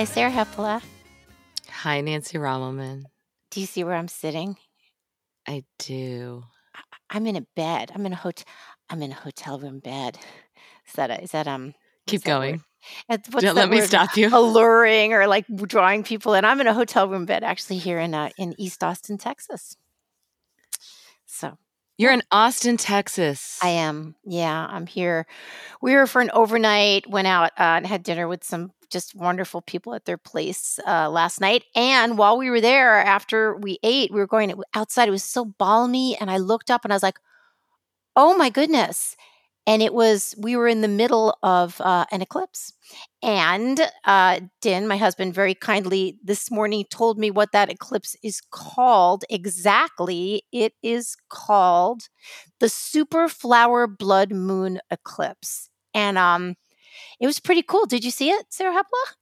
Hi, Sarah Hepola. Hi, Nancy Rommelmann. Do you see where I'm sitting? I do. I'm in a bed. I'm in a hotel. I'm in a hotel room bed. Is that a, is that um? Keep that going. what's Don't that let me stop you. Alluring or like drawing people in. I'm in a hotel room bed actually here in uh, in East Austin, Texas. So You're in Austin, Texas. I am. Yeah, I'm here. We were for an overnight. Went out uh, and had dinner with some just wonderful people at their place uh, last night. And while we were there, after we ate, we were going outside. It was so balmy, and I looked up and I was like, "Oh my goodness!" And it was we were in the middle of uh, an eclipse. And uh, Din, my husband, very kindly this morning told me what that eclipse is called exactly. It is called the super flower blood moon eclipse. And um, it was pretty cool. Did you see it, Sarah Hepola?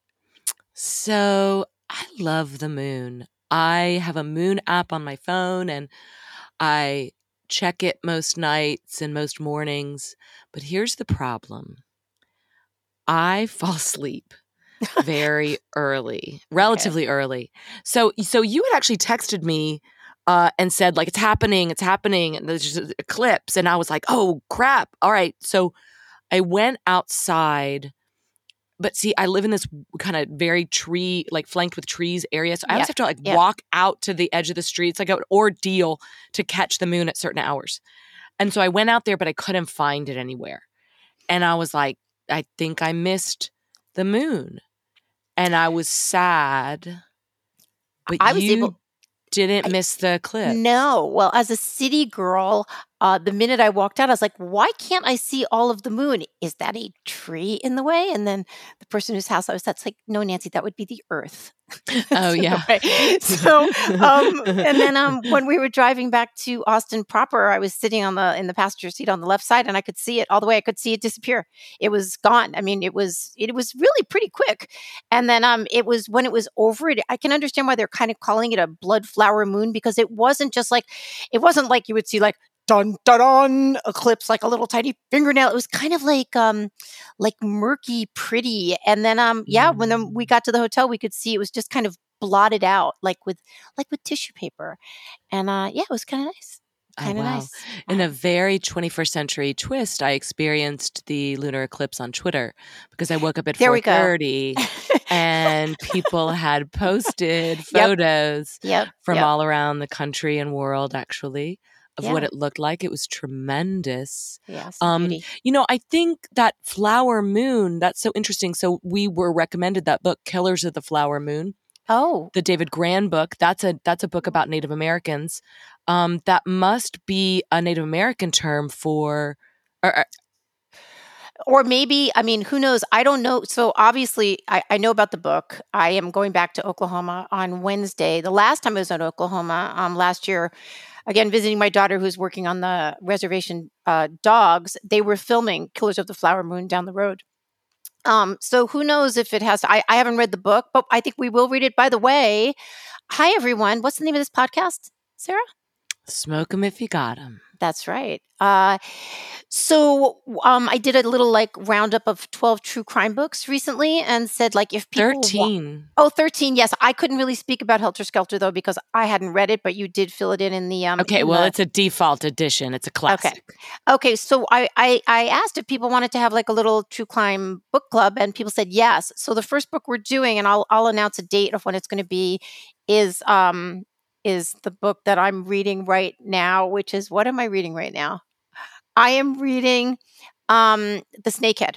So I love the moon. I have a moon app on my phone and I check it most nights and most mornings. But here's the problem I fall asleep very early, relatively early. So, so you had actually texted me uh, and said like it's happening, it's happening, and there's just an eclipse, and I was like, oh crap! All right, so I went outside, but see, I live in this kind of very tree, like flanked with trees area, so I always have to like yep. walk out to the edge of the street. It's like an ordeal to catch the moon at certain hours, and so I went out there, but I couldn't find it anywhere, and I was like, I think I missed the moon, and I was sad. But I was you able- didn't I- miss the eclipse. No. Well, as a city girl, uh, the minute I walked out, I was like, why can't I see all of the moon? Is that a tree in the way? And then the person whose house I was at's like, no, Nancy, that would be the earth. Oh, yeah. So, um, and then um, when we were driving back to Austin proper, I was sitting on the in the passenger seat on the left side, and I could see it all the way. I could see it disappear. It was gone. I mean, it was it was really pretty quick. And then um, it was when it was over it. I can understand why they're kind of calling it a blood flower moon because it wasn't just like it wasn't like you would see like dun dun dun eclipse like a little tiny fingernail. It was kind of like um like murky pretty. And then um yeah, when then we got to the hotel, we could see it was just kind of blotted out like with like with tissue paper. And uh yeah, it was kind of nice. Oh, Kind of wow. nice. In a very 21st century twist, I experienced the lunar eclipse on Twitter because I woke up at There we go. 4:30 and people had posted Yep. photos Yep. from yep. all around the country and world actually of what it looked like. It was tremendous. Yes. Um, beauty. You know, I think that flower moon, that's so interesting. So we were recommended that book Killers of the Flower Moon Oh, the David Grann book. That's a that's a book about Native Americans. Um, that must be a Native American term for. Or, or- or maybe i mean who knows i don't know so obviously I, I know about the book i am going back to oklahoma on wednesday the last time i was in oklahoma um, last year again visiting my daughter who's working on the reservation uh, dogs they were filming killers of the flower moon down the road. Um, so who knows if it has I, I haven't read the book but i think we will read it. By the way hi everyone. What's the name of this podcast sarah smoke 'em if you got 'em. that's right. Uh, so um, I did a little like roundup of 12 true crime books recently and said like if people wa- Thirteen. oh 13 yes I couldn't really speak about Helter Skelter though because I hadn't read it but you did fill it in in the um Okay, in well, the- it's a default edition. It's a classic. Okay, so I, I I asked if people wanted to have like a little true crime book club, and people said yes. So the first book we're doing, and I'll I'll announce a date of when it's going to be, is um is the book that I'm reading right now, which is what am I reading right now? I am reading um The Snakehead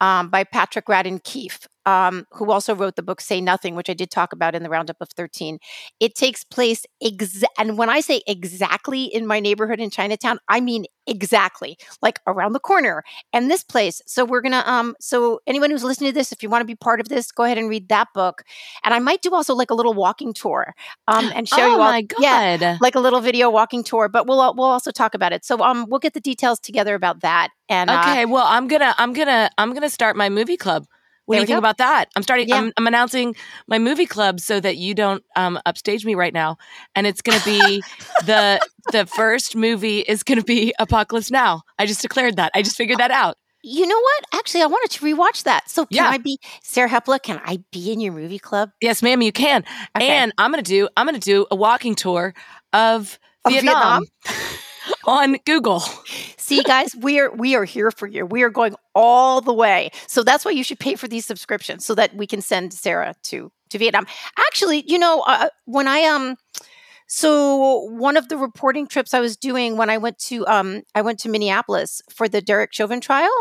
um, by Patrick Radden Keefe, um, who also wrote the book Say Nothing, which I did talk about in the roundup of 13. It takes place, exa- and when I say exactly in my neighborhood in Chinatown, I mean exactly, like around the corner and this place. So we're gonna, um, so anyone who's listening to this, if you want to be part of this, go ahead and read that book. And I might do also like a little walking tour, um, and show oh you all, my yeah, like a little video walking tour. But we'll al- we'll also talk about it. So um, we'll get the details together about that. And uh, okay, well, I'm gonna I'm gonna I'm gonna start my movie club. What There do you think go. about that? I'm starting. Yeah. I'm, I'm announcing my movie club so that you don't um, upstage me right now, and it's going to be the the first movie is going to be Apocalypse Now. I just declared that. I just figured that out. You know what? Actually, I wanted to rewatch that. So can Yeah. I be Sarah Hepola? Can I be in your movie club? Yes, ma'am, you can. Okay. And I'm gonna do I'm gonna do a walking tour of, Of Vietnam, on Google. See, guys, we are we are here for you. We are going all the way. So that's why you should pay for these subscriptions so that we can send Sarah to to Vietnam. Actually, you know, uh, when I um so one of the reporting trips I was doing when I went to um I went to Minneapolis for the Derek Chauvin trial,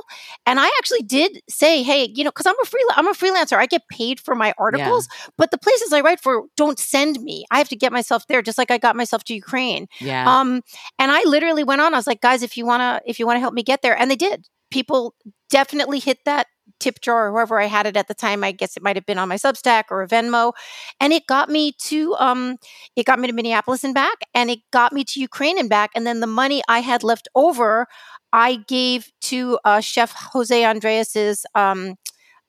and I actually did say, hey, you know, because I'm a free I'm a freelancer, I get paid for my articles, but the places I write for don't send me. I have to get myself there, just like I got myself to Ukraine. Yeah. Um, and I literally went on. I was like, guys, if you wanna, if you wanna help me get there, and they did. People definitely hit that tip jar or wherever I had it at the time. I guess it might have been on my Substack or a Venmo, and it got me to, um, it got me to Minneapolis and back, and it got me to Ukraine and back. And then the money I had left over, I gave to uh, Chef Jose Andreas's um,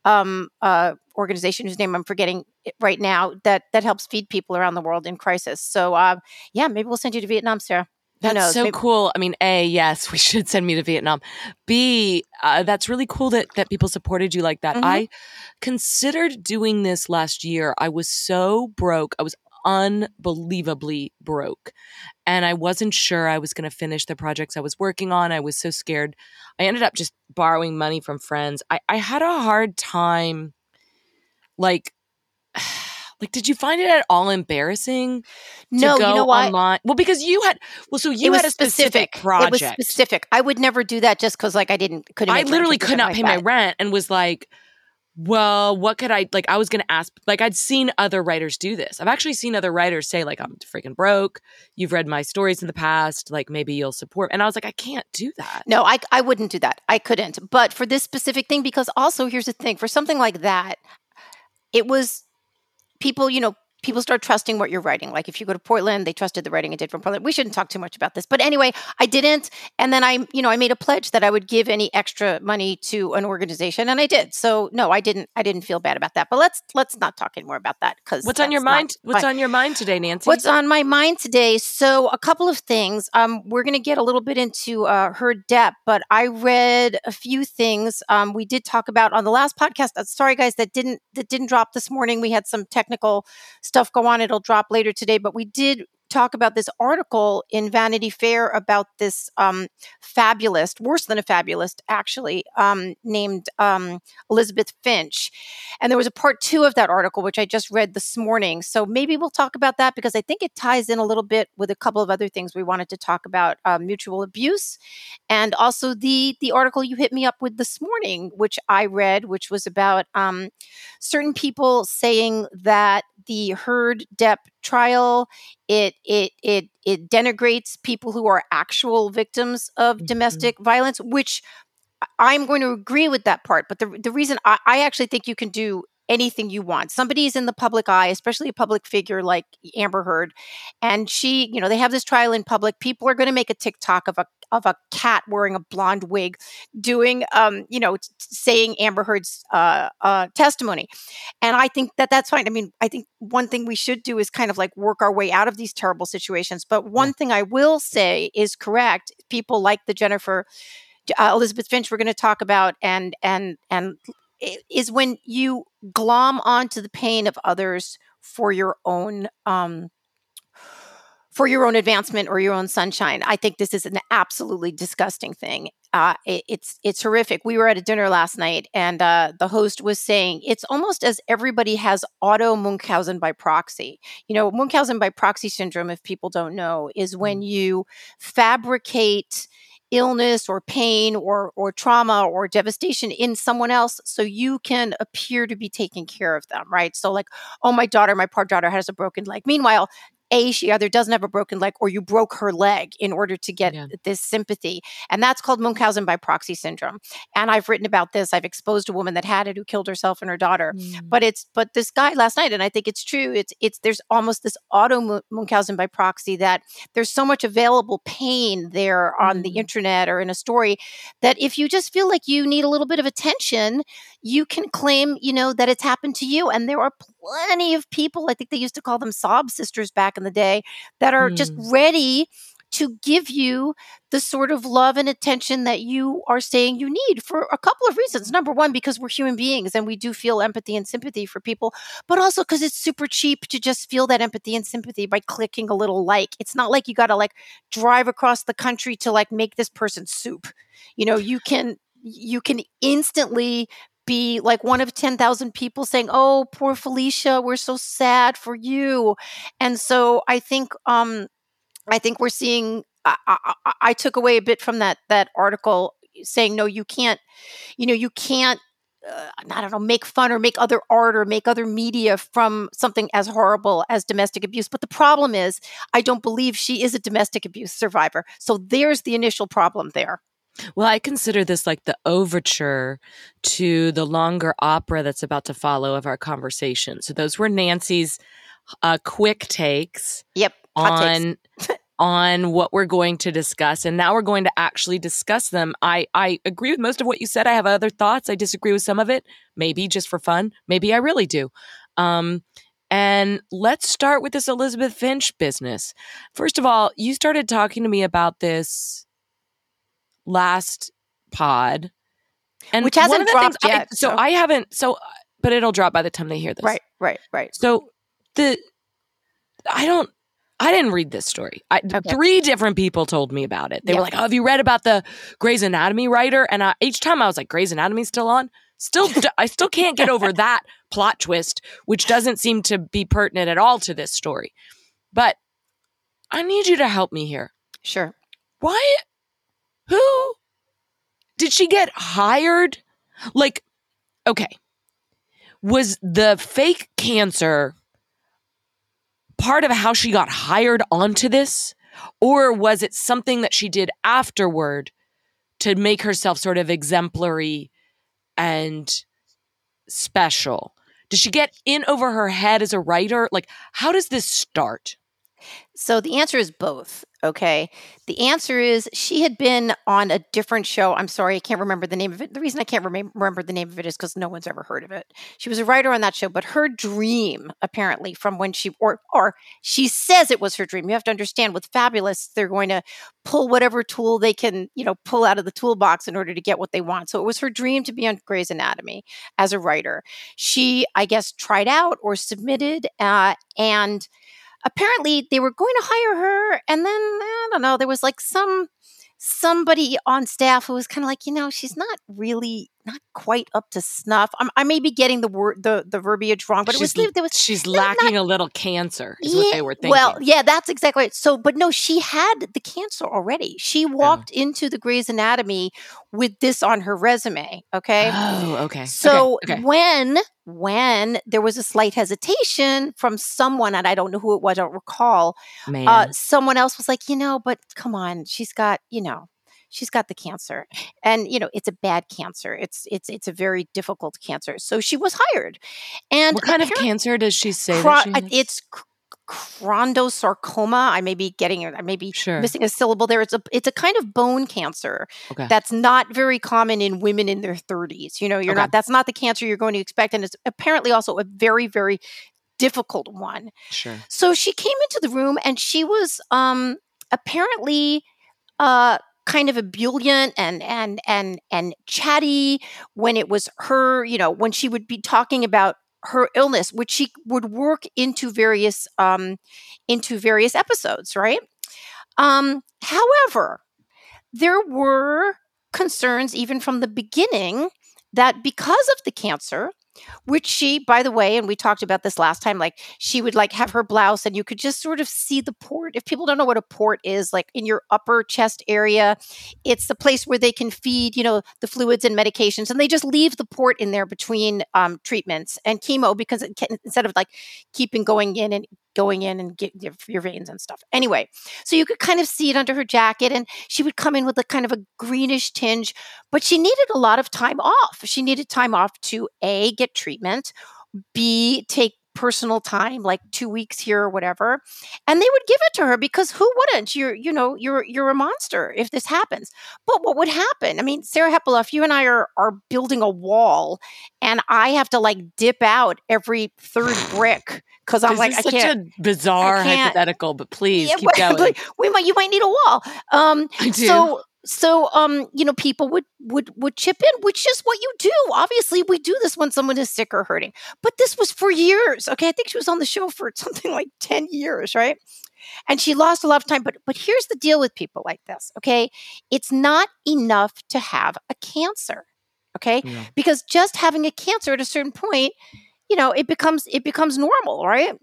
um, uh, organization whose name I'm forgetting right now that that helps feed people around the world in crisis. So uh, yeah, maybe we'll send you to Vietnam, Sarah. That's knows? so Maybe- cool. I mean, A, yes, we should send me to Vietnam. B, uh, that's really cool that, that people supported you like that. Mhm. I considered doing this last year. I was so broke. I was unbelievably broke. And I wasn't sure I was going to finish the projects I was working on. I was so scared. I ended up just borrowing money from friends. I, I had a hard time, like, like, did you find it at all embarrassing? No, you know what? online. Well, because you had well, so you had a specific, project. It was specific. I would never do that just because like I didn't couldn't. I make rent or literally could not like pay my rent and was like, well, what could I like? I was going to ask, like, I'd seen other writers do this. I've actually seen other writers say, like, I'm freaking broke. You've read my stories in the past. Like, maybe you'll support. And I was like, I can't do that. No, I I wouldn't do that. I couldn't. But for this specific thing, because also here's the thing: for something like that, it was people. You know, people start trusting what you're writing. Like if you go to Portland, they trusted the writing I did from Portland. We shouldn't talk too much about this, but anyway, I didn't. And then I, you know, I made a pledge that I would give any extra money to an organization, and I did. So no, I didn't. I didn't feel bad about that. But let's let's not talk anymore about that because What's on your mind? What's on your mind today, Nancy? What's on my mind today? So, a couple of things. Um, we're going to get a little bit into uh, Heard Depp, but I read a few things. Um, we did talk about on the last podcast. Uh, sorry, guys, that didn't that didn't drop this morning. We had some technical stuff go on. It'll drop later today, but we did talk about this article in Vanity Fair about this um, fabulist, worse than a fabulist, actually, um, named um, Elisabeth Finch. And there was a part two of that article, which I just read this morning. So maybe we'll talk about that because I think it ties in a little bit with a couple of other things we wanted to talk about uh, mutual abuse and also the the article you hit me up with this morning, which I read, which was about um, certain people saying that the Heard Depp trial it it it it denigrates people who are actual victims of Mhm. domestic violence, which I'm going to agree with that part. But the the reason I, I actually think you can do anything you want. Somebody's in the public eye, especially a public figure like Amber Heard, and she, you know, they have this trial in public. People are going to make a TikTok of a of a cat wearing a blonde wig, doing, um, you know, t- saying Amber Heard's uh, uh, testimony, and I think that that's fine. I mean, I think one thing we should do is kind of like work our way out of these terrible situations. But one thing I will say is correct. People like the Jennifer uh, Elisabeth Finch we're going to talk about and and and is when you glom onto the pain of others for your own um for your own advancement or your own sunshine. I think this is an absolutely disgusting thing. Uh, it, it's it's horrific. We were at a dinner last night, and uh, the host was saying it's almost as everybody has auto Munchausen by proxy. You know, Munchausen by proxy syndrome, if people don't know, is when you fabricate illness or pain or or trauma or devastation in someone else so you can appear to be taking care of them right? So like oh my daughter my poor daughter has a broken leg. Meanwhile a she either doesn't have a broken leg or you broke her leg in order to get Yeah. this sympathy and that's called munchausen by proxy syndrome and i've written about this i've exposed a woman that had it who killed herself and her daughter Mm. but it's but this guy last night and i think it's true it's it's there's almost this auto munchausen by proxy that there's so much available pain there on the Mm. internet or in a story that if you just feel like you need a little bit of attention you can claim you know that it's happened to you and there are plenty of people i think they used to call them sob sisters back in the day that are just Mm. ready to give you the sort of love and attention that you are saying you need for a couple of reasons. Number one, because we're human beings and we do feel empathy and sympathy for people, but also because it's super cheap to just feel that empathy and sympathy by clicking a little like. It's not like you got to like drive across the country to like make this person soup. You know, you can you can instantly be like one of 10,000 people saying, "Oh, poor Felicia, we're so sad for you." And so I think um I think we're seeing I, I, I took away a bit from that that article saying no you can't you know you can't uh, I don't know, make fun or make other art or make other media from something as horrible as domestic abuse. But the problem is, I don't believe she is a domestic abuse survivor. So there's the initial problem there. Well, I consider this like the overture to the longer opera that's about to follow of our conversation. So those were Nancy's uh, quick takes. Yep. on on what we're going to discuss and now we're going to actually discuss them i i agree with most of what you said i have other thoughts i disagree with some of it maybe just for fun maybe i really do um and let's start with this elisabeth finch business first of all you started talking to me about this last pod and which hasn't dropped yet I, so, so i haven't so but it'll drop by the time they hear this right right right so the I don't I didn't read this story. I, okay. Three different people told me about it. They yep. were like, "Oh, have you read about the Grey's Anatomy writer?" And I, each time I was like, "Grey's Anatomy's still on." Still, I still can't get over that plot twist, which doesn't seem to be pertinent at all to this story. But I need you to help me here. Sure. Why? Who did she get hired? Like, okay, was the fake cancer part of how she got hired onto this? Or was it something that she did afterward to make herself sort of exemplary and special? Does she get in over her head as a writer? Like, how does this start? So the answer is both. Okay. The answer is she had been on a different show. I'm sorry, I can't remember the name of it. The reason I can't rem- remember the name of it is because no one's ever heard of it. She was a writer on that show, but her dream, apparently, from when she or or she says it was her dream. You have to understand with fabulists, they're going to pull whatever tool they can, you know, pull out of the toolbox in order to get what they want. So it was her dream to be on Grey's Anatomy as a writer. She, I guess, tried out or submitted, uh, and apparently they were going to hire her and then i don't know there was like some somebody on staff who was kind of like you know she's not really not quite up to snuff. I'm, i may be getting the word the the verbiage wrong, but she's, it was there was she's lacking not, a little cancer. Is yeah, what they were thinking. Well, yeah, that's exactly right. So, but no, she had the cancer already. She walked oh. into the Grey's Anatomy with this on her resume. Okay. Oh, okay. So okay, okay. when when there was a slight hesitation from someone, and I don't know who it was, I don't recall. Uh, someone else was like, you know, but come on, she's got, you know, she's got the cancer and you know it's a bad cancer it's it's it's a very difficult cancer so she was hired and what kind of cancer does she say cro- she it's chondrosarcoma. I may be getting it. I may be sure. missing a syllable there. It's a it's a kind of bone cancer okay. that's not very common in women in their 30s. You know, you're okay. not that's not the cancer you're going to expect, and it's apparently also a very very difficult one. Sure. So she came into the room and she was um apparently uh kind of ebullient and and and and chatty when it was her you know when she would be talking about her illness which she would work into various um into various episodes right? Um however there were concerns even from the beginning that because of the cancer which she by the way and we talked about this last time like she would like have her blouse and you could just sort of see the port. If people don't know what a port is like in your upper chest area it's the place where they can feed you know the fluids and medications and they just leave the port in there between um, treatments and chemo because it can, instead of like keeping going in and going in and get your veins and stuff. Anyway, so you could kind of see it under her jacket, and she would come in with a kind of a greenish tinge, but she needed a lot of time off. She needed time off to A, get treatment, B, take personal time, like two weeks here or whatever, and they would give it to her because who wouldn't? You're, you know, you're you're a monster if this happens. But what would happen? I mean, Sarah Hepola, if you and I are are building a wall, and I have to like dip out every third brick because I'm like, I such can't. a bizarre hypothetical, but please Yeah, keep going. we might, you might need a wall. Um, I do. so so um you know people would would would chip in which is what you do. Obviously we do this when someone is sick or hurting. But this was for years okay? I think she was on the show for something like 10 years right? And she lost a lot of time. But but here's the deal with people like this okay? It's not enough to have a cancer okay? Yeah. because just having a cancer at a certain point you know it becomes it becomes normal right?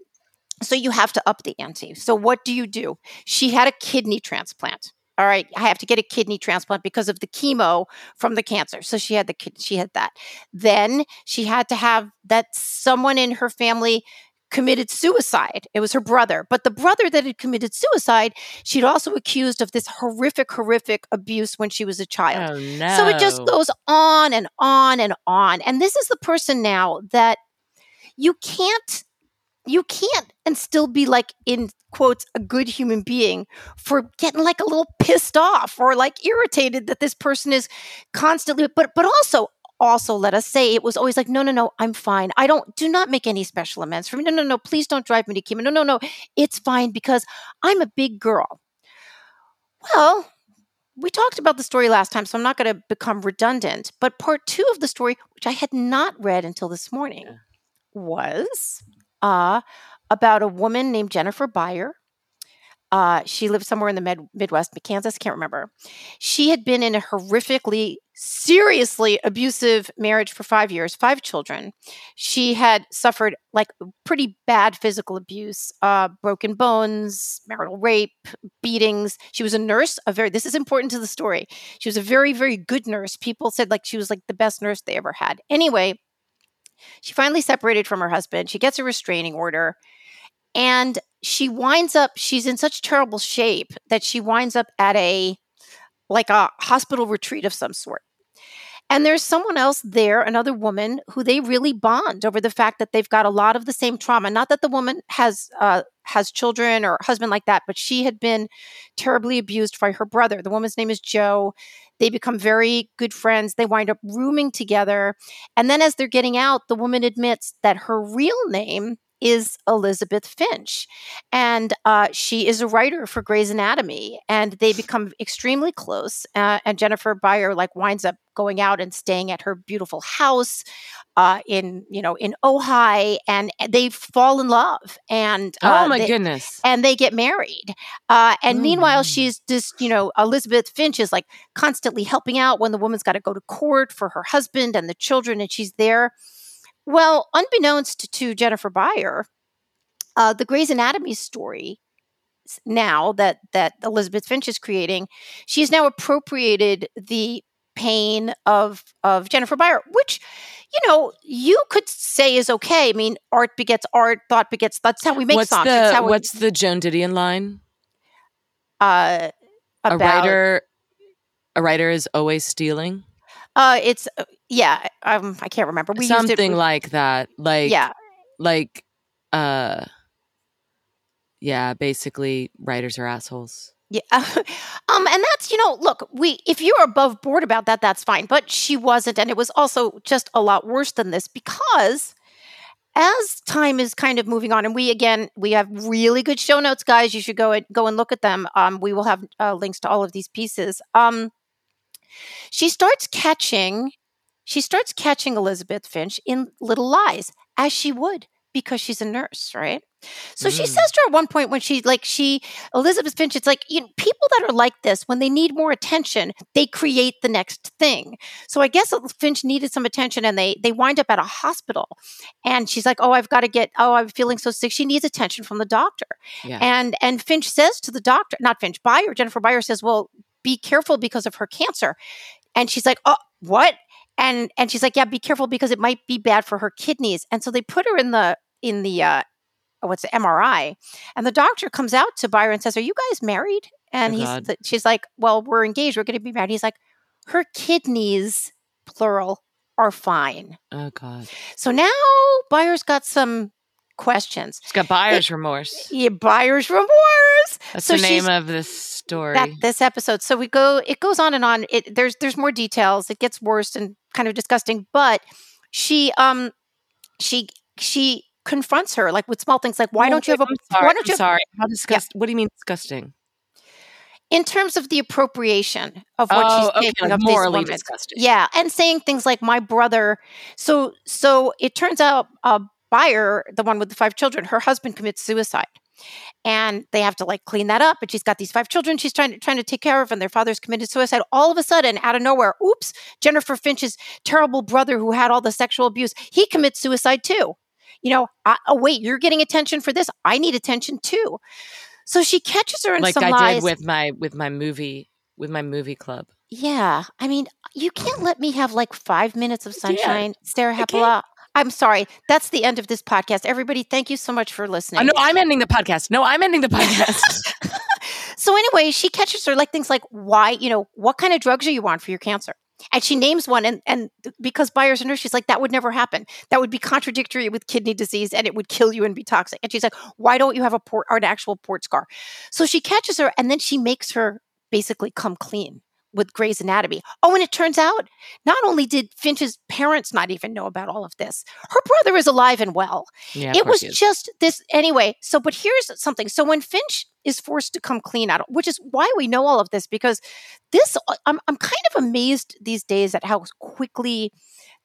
So you have to up the ante. So what do you do? She had a kidney transplant all right i have to get a kidney transplant because of the chemo from the cancer so she had the kid she had that then she had to have that someone in her family committed suicide it was her brother but the brother that had committed suicide she'd also accused of this horrific horrific abuse when she was a child oh no. so it just goes on and on and on. And this is the person now that you can't you can't and still be like in quotes a good human being for getting like a little pissed off or like irritated that this person is constantly but but also also let us say it was always like no no no i'm fine. I don't do not make any special amends for me. No no no please don't drive me to chemo no no no it's fine because i'm a big girl. Well we talked about the story last time, so I'm not going to become redundant. But part two of the story, which I had not read until this morning, was uh, about a woman named Jennifer Beyer. Uh, she lived somewhere in the Med- Midwest, Kansas, can't remember. She had been in a horrifically, seriously abusive marriage for five years, five children. She had suffered like pretty bad physical abuse, uh, broken bones, marital rape, beatings. She was a nurse, a very this is important to the story. She was a very very good nurse. People said like she was like the best nurse they ever had. Anyway, she finally separated from her husband. She gets a restraining order and she winds up she's in such terrible shape that she winds up at a like a hospital retreat of some sort. And there's someone else there, another woman, who they really bond over the fact that they've got a lot of the same trauma. Not that the woman has uh, has children or husband like that, but she had been terribly abused by her brother. The woman's name is Joe. They become very good friends. They wind up rooming together. And then as they're getting out, the woman admits that her real name is Elisabeth Finch. And uh, she is a writer for Grey's Anatomy. And they become extremely close. Uh, and Jennifer Beyer like winds up going out and staying at her beautiful house uh, in, you know, in Ojai. And they fall in love. And uh, oh my they- goodness. and they get married. Uh, and meanwhile, Mm. she's just, you know, Elisabeth Finch is like constantly helping out when the woman's got to go to court for her husband and the children, and she's there. Well, unbeknownst to Jennifer Beyer, uh, the Grey's Anatomy story now that that Elisabeth Finch is creating, she's now appropriated the pain of of Jennifer Beyer, which you know you could say is okay. I mean, art begets art, thought begets. That's how we make what's songs. the That's how we- what's the Joan Didion line? uh, a writer a writer is always stealing. uh, it's uh, yeah. Um, I can't remember. We used it. Something like that. Like yeah, like uh yeah, basically writers are assholes. yeah. um, and that's you know, look, we if you're above board about that, that's fine. But she wasn't, and it was also just a lot worse than this because as time is kind of moving on, and we again we have really good show notes, guys. You should go and go and look at them. Um, we will have uh, links to all of these pieces. Um, she starts catching, she starts catching Elisabeth Finch in little lies, as she would because she's a nurse, right? So she Mm. says to her at one point when she like she Elisabeth Finch, it's like you know, people that are like this when they need more attention, they create the next thing. So I guess Finch needed some attention, and they they wind up at a hospital, and she's like, "Oh, I've got to get. Oh, I'm feeling so sick. She needs attention from the doctor." Yeah. And and Finch says to the doctor, not Finch, Beyer, Jennifer Beyer says, "Well, be careful because of her cancer." And she's like, "Oh, what?" And and she's like, "Yeah, be careful because it might be bad for her kidneys." And so they put her in the in the uh, what's the MRI, and the doctor comes out to byron and says, "Are you guys married?" And Oh, he's th- she's like, "Well, we're engaged. We're going to be married." He's like, "Her kidneys, plural, are fine." Oh god. So now byron's got some questions. It's got buyer's remorse. Yeah, buyer's remorse. That's so the name of this story. That this episode. So we go. It goes on and on. It there's there's more details. It gets worse and kind of disgusting. But she um she she confronts her like with small things like why Oh, don't you have a I'm sorry, why don't you I'm sorry. How disgust? What do you mean disgusting? in terms of the appropriation of what oh, she's okay, taking of morally women. disgusting. Yeah, and saying things like my brother. So so it turns out a Beyer, the one with the five children, her husband commits suicide. And they have to like clean that up. But she's got these five children she's trying to trying to take care of, and their father's committed suicide. All of a sudden, out of nowhere, oops, Jennifer Finch's terrible brother who had all the sexual abuse, he commits suicide too. You know, I, oh wait, you're getting attention for this. I need attention too. So she catches her in like some I lies. did with my with my movie with my movie club. Yeah, I mean, you can't let me have like five minutes of sunshine, Sarah can't. I'm sorry. That's the end of this podcast. Everybody, thank you so much for uh, listening. Oh, no, I'm ending the podcast. No, I'm ending the podcast. So anyway, she catches her like things like why, you know, what kind of drugs are you on for your cancer? And she names one, and and because buyers and her, she's like, that would never happen. That would be contradictory with kidney disease, and it would kill you and be toxic. And she's like, why don't you have a port or an actual port scar? So she catches her, and then she makes her basically come clean with Grey's Anatomy. Oh, and it turns out not only did Finch's parents not even know about all of this, her brother is alive and well yeah, it was just this anyway. So, but here's something. So when Finch is forced to come clean out, which is why we know all of this, because this uh, I'm I'm kind of amazed these days at how quickly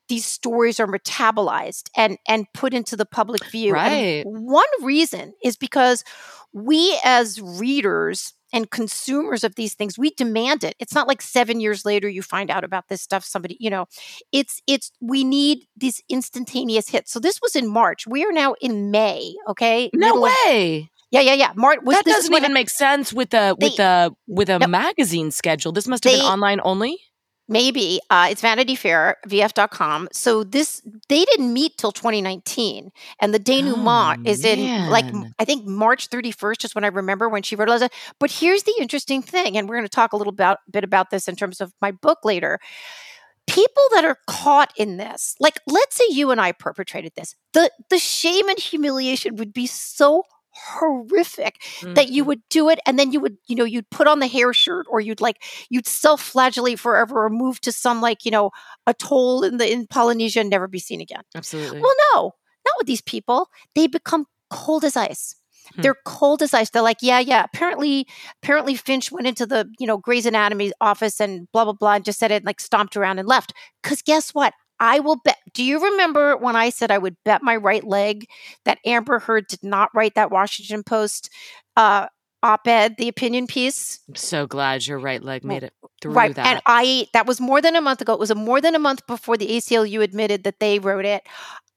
these stories are metabolized and and put into the public view. Right. And one reason is because we as readers and consumers of these things we demand it it's not like 7 years later you find out about this stuff somebody you know it's it's we need these instantaneous hits so this was in march we are now in may okay no Middle of- way. yeah yeah yeah march was that this doesn't even make sense with a with a with a Nope. magazine schedule. This must have They- been online only. Maybe uh, it's vanity fair vf.com so this they didn't meet till 2019 and the denouement Oh, is in like i think march 31st is when i remember when she wrote all that but here's the interesting thing and we're going to talk a little about, bit about this in terms of my book later. People that are caught in this like let's say you and i perpetrated this. The the shame and humiliation would be so horrific that you Mhm. would do it and then you would you know you'd put on the hair shirt or you'd like you'd self-flagellate forever or move to some like you know atoll in the in polynesia and never be seen again absolutely. well no not with these people they become cold as ice Hmm. they're cold as ice they're like yeah yeah apparently apparently finch went into the you know grey's anatomy office and blah blah blah and just said it and like stomped around and left because guess what I will bet. Do you remember when I said I would bet my right leg that Amber Heard did not write that Washington Post uh, op-ed, the opinion piece? I'm so glad your right leg made it through right. that. And I that was more than a month ago. It was a more than a month before the ACLU admitted that they wrote it.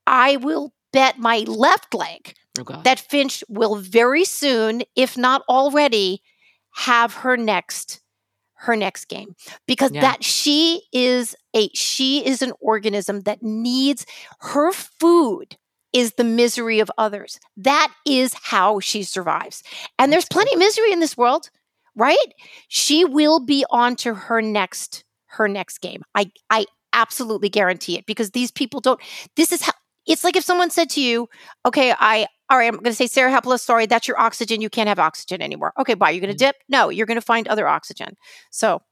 I will bet my left leg oh that Finch will very soon, if not already, have her next her next game because Yeah. that she is a she is an organism that needs her food is the misery of others. That is how she survives. And there's plenty of misery in this world right? She will be on to her next her next game. I i absolutely guarantee it because these people don't this is how it's like if someone said to you okay i all right i'm going to say sarah Hepola, sorry that's your oxygen you can't have oxygen anymore. Okay bye you're going to mm. dip? No you're going to find other oxygen. So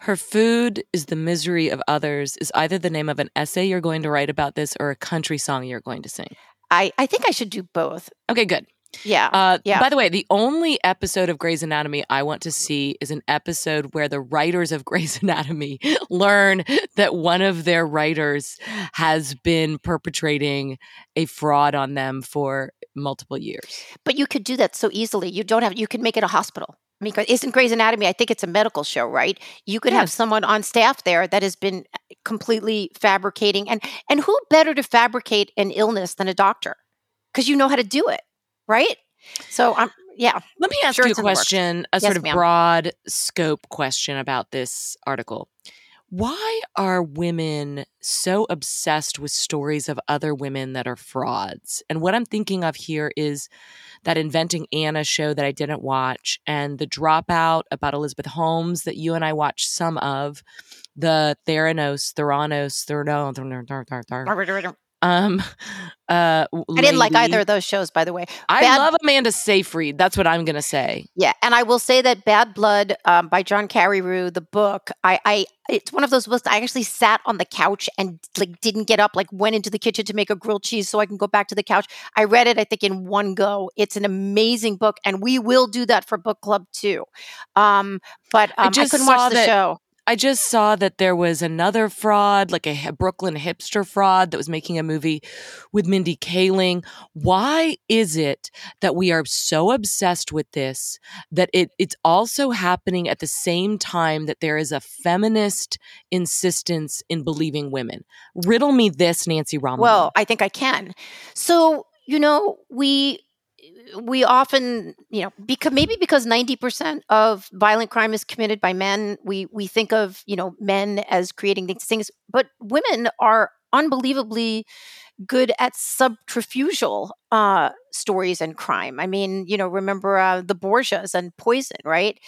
Her food is the misery of others is either the name of an essay you're going to write about this or a country song you're going to sing. i i think i should do both. Okay, good. Yeah Uh, Yeah. By the way, the only episode of Grey's Anatomy I want to see is an episode where the writers of Grey's Anatomy learn that one of their writers has been perpetrating a fraud on them for multiple years. but you could do that so easily you don't have you could make it a hospital I mean, isn't Grey's Anatomy? I think it's a medical show, right? You could have someone on staff there that has been completely fabricating, and and who better to fabricate an illness than a doctor? Because you know how to do it, right? So I'm, yeah, Let me ask Sure, you a it's in the works. question, a Yes, sort of ma'am. broad scope question about this article. Why are women so obsessed with stories of other women that are frauds? And what I'm thinking of here is that Inventing Anna show that I didn't watch, and the dropout about Elizabeth Holmes that you and I watched some of, the Theranos, Theranos, Theranos, Um, uh, I didn't like either of those shows, by the way. I Bad- love Amanda Seyfried. That's what I'm going to say. Yeah, and I will say that Bad Blood um, by John Carreyrou, the book, I, I, it's one of those books. I actually sat on the couch and like didn't get up. Like went into the kitchen to make a grilled cheese so I can go back to the couch. I read it, I think, in one go. It's an amazing book, and we will do that for book club too. Um, but um, I, I couldn't watch the show. I just saw that there was another fraud, like a Brooklyn hipster fraud that was making a movie with Mindy Kaling. Why is it that we are so obsessed with this that it it's also happening at the same time that there is a feminist insistence in believing women? Riddle me this, Nancy Rommelmann. Well, I think I can. So, you know, we we often, you know, because maybe because 90% of violent crime is committed by men, we we think of, you know, men as creating these things, but women are unbelievably good at subterfugal uh, stories and crime. I mean, you know, remember uh, the Borgias and poison, right?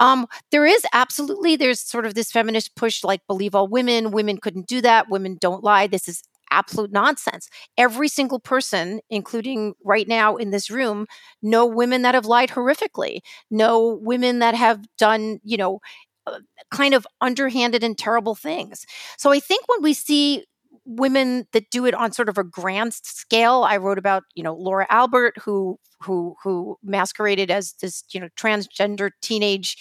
Um, there is absolutely there's sort of this feminist push, like believe all women. Women couldn't do that. Women don't lie. This is absolute nonsense. Every single person, including right now in this room, know women that have lied horrifically, know women that have done, you know, uh, kind of underhanded and terrible things. So I think when we see women that do it on sort of a grand scale, I wrote about, you know, Laura Albert, who who who masqueraded as this, you know, transgender teenage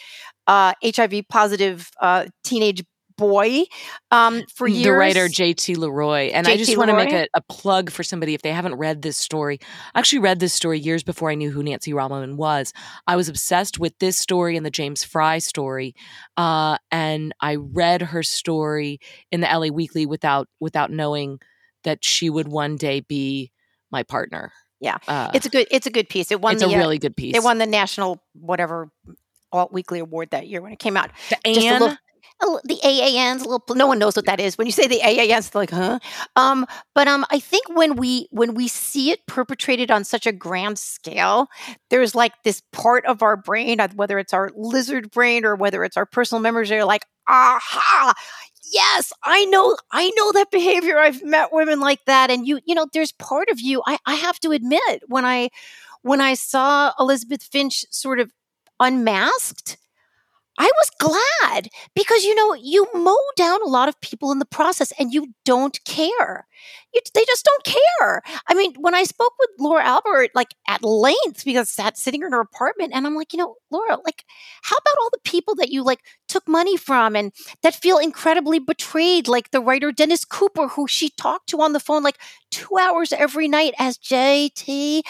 uh, HIV positive uh, teenage boy um, for years. The writer J.T. Leroy. And I just want to make a, a, plug for somebody if they haven't read this story. I actually read this story years before I knew who Nancy Rommelmann was. I was obsessed with this story and the James Frey story. Uh, and I read her story in the LA Weekly without without knowing that she would one day be my partner. Yeah, uh, it's a good it's a good piece. It won. It's the, a uh, really uh, good piece. It won the national whatever alt weekly award that year when it came out. The Anne, the AANs, little, no one knows what that is. When you say the AANs, they're like, huh? Um, but um, I think when we when we see it perpetrated on such a grand scale, there's like this part of our brain, whether it's our lizard brain or whether it's our personal memories, are like, aha, yes, I know, I know that behavior. I've met women like that, and you, you know, there's part of you. I, I have to admit, when I when I saw Elisabeth Finch sort of unmasked I was glad because you know you mow down a lot of people in the process and you don't care. You, they just don't care. I mean, when I spoke with Laura Albert like at length because sat sitting in her apartment and I'm like, you know, Laura, like how about all the people that you like took money from and that feel incredibly betrayed like the writer Dennis Cooper who she talked to on the phone like 2 hours every night as JT,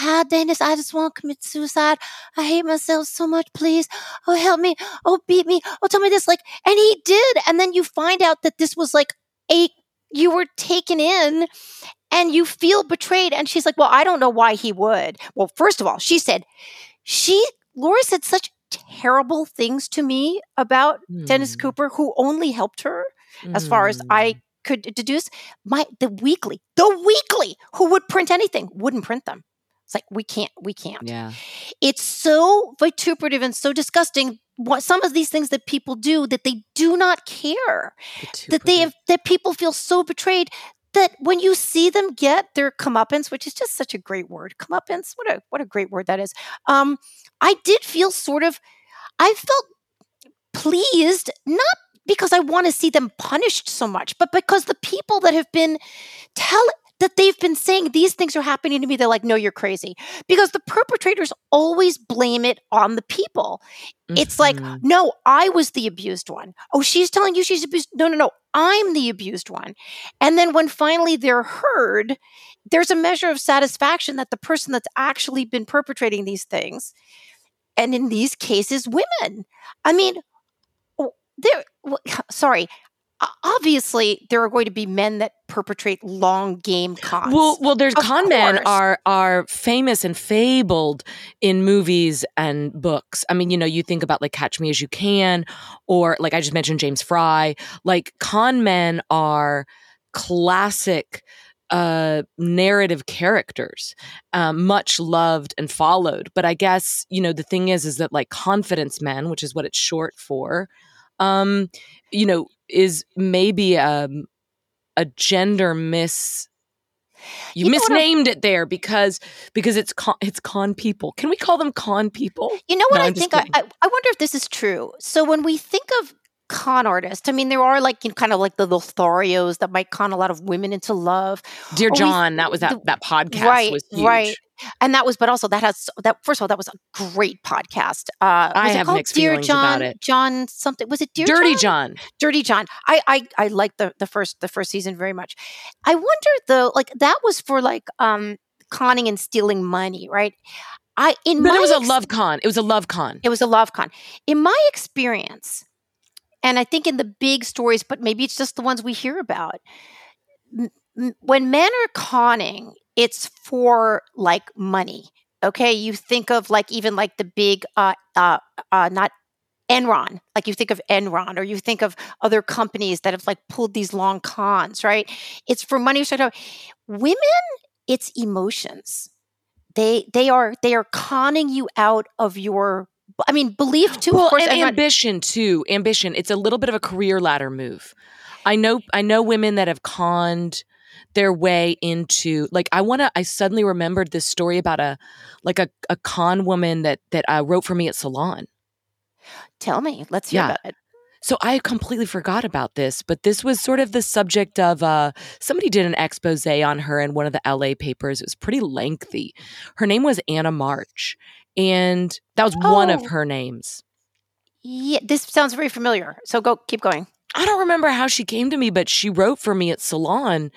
ah Dennis, I just want to commit suicide. I hate myself so much, please. Oh, help me oh, beat me, oh, tell me this. Like, and he did. And then you find out that this was like a, you were taken in and you feel betrayed. And she's like, well, I don't know why he would. Well, first of all, she said, she, Laura said such terrible things to me about mm. Dennis hmm. Cooper, who only helped her, mm. as far as I hmm. could deduce. My the weekly, the weekly, who would print anything, wouldn't print them. It's like we can't, we can't. Yeah. It's so vituperative and so disgusting. What some of these things that people do that they do not care, that they have, that people feel so betrayed that when you see them get their comeuppance, which is just such a great word, comeuppance, what a what a great word that is. Um, I did feel sort of, I felt pleased, not because I want to see them punished so much, but because the people that have been telling that they've been saying these things are happening to me. They're like, no, you're crazy. Because the perpetrators always blame it on the people. Mm-hmm. It's like, mm-hmm. no, I was the abused one. Oh, she's telling you she's abused. No, no, no, I'm the abused one. And then when finally they're heard, there's a measure of satisfaction that the person that's actually been perpetrating these things, and in these cases, women. I mean, there, sorry, obviously there are going to be men that perpetrate long game cons. Well, well, there's of con course. men are are famous and fabled in movies and books. I mean, you know, you think about like Catch Me as You Can, or like I just mentioned James Frey. Like con men are classic uh, narrative characters, um, much loved and followed. But I guess you know the thing is, is that like confidence men, which is what it's short for, um, you know, is maybe um, a gender mis You, You know what I'm- misnamed it there because because it's con, it's con people. Can we call them con people? You know what No, I think? I. I, I wonder if this is true. So when we think of con artist. I mean, there are like you know, kind of like the Lotharios that might con a lot of women into love. Dear Or we- John, that was that the- that podcast right, was huge. right. And that was, but also that has that. First of all, that was a great podcast. Uh, I have mixed Dear feelings John, about it. John something. Was it Dear Dirty John? John. Dirty John. I I I like the the first the first season very much. I wonder though, like that was for like um conning and stealing money, right? I in But my it was a love con. It was a love con. it was a love con. In my experience, and I think in the big stories, but maybe it's just the ones we hear about. When men are conning, it's for like money. Okay, you think of like even like the big uh uh uh not Enron, like you think of Enron, or you think of other companies that have like pulled these long cons, right? It's for money. So women, it's emotions. They they are they are conning you out of your. I mean, belief too. well, of course, and I'm not- ambition too. Ambition. It's a little bit of a career ladder move. I know. I know women that have conned their way into like I want to I suddenly remembered this story about a like a, a con woman that that uh, wrote for me at salon. tell me. Let's hear Yeah. about it. So I completely forgot about this, but this was sort of the subject of uh somebody did an expose on her in one of the LA papers. It was pretty lengthy. Her name was Anna March, and that was one of Oh. her names. Yeah, this sounds very familiar. So go, keep going. I don't remember how she came to me, but she wrote for me at Salon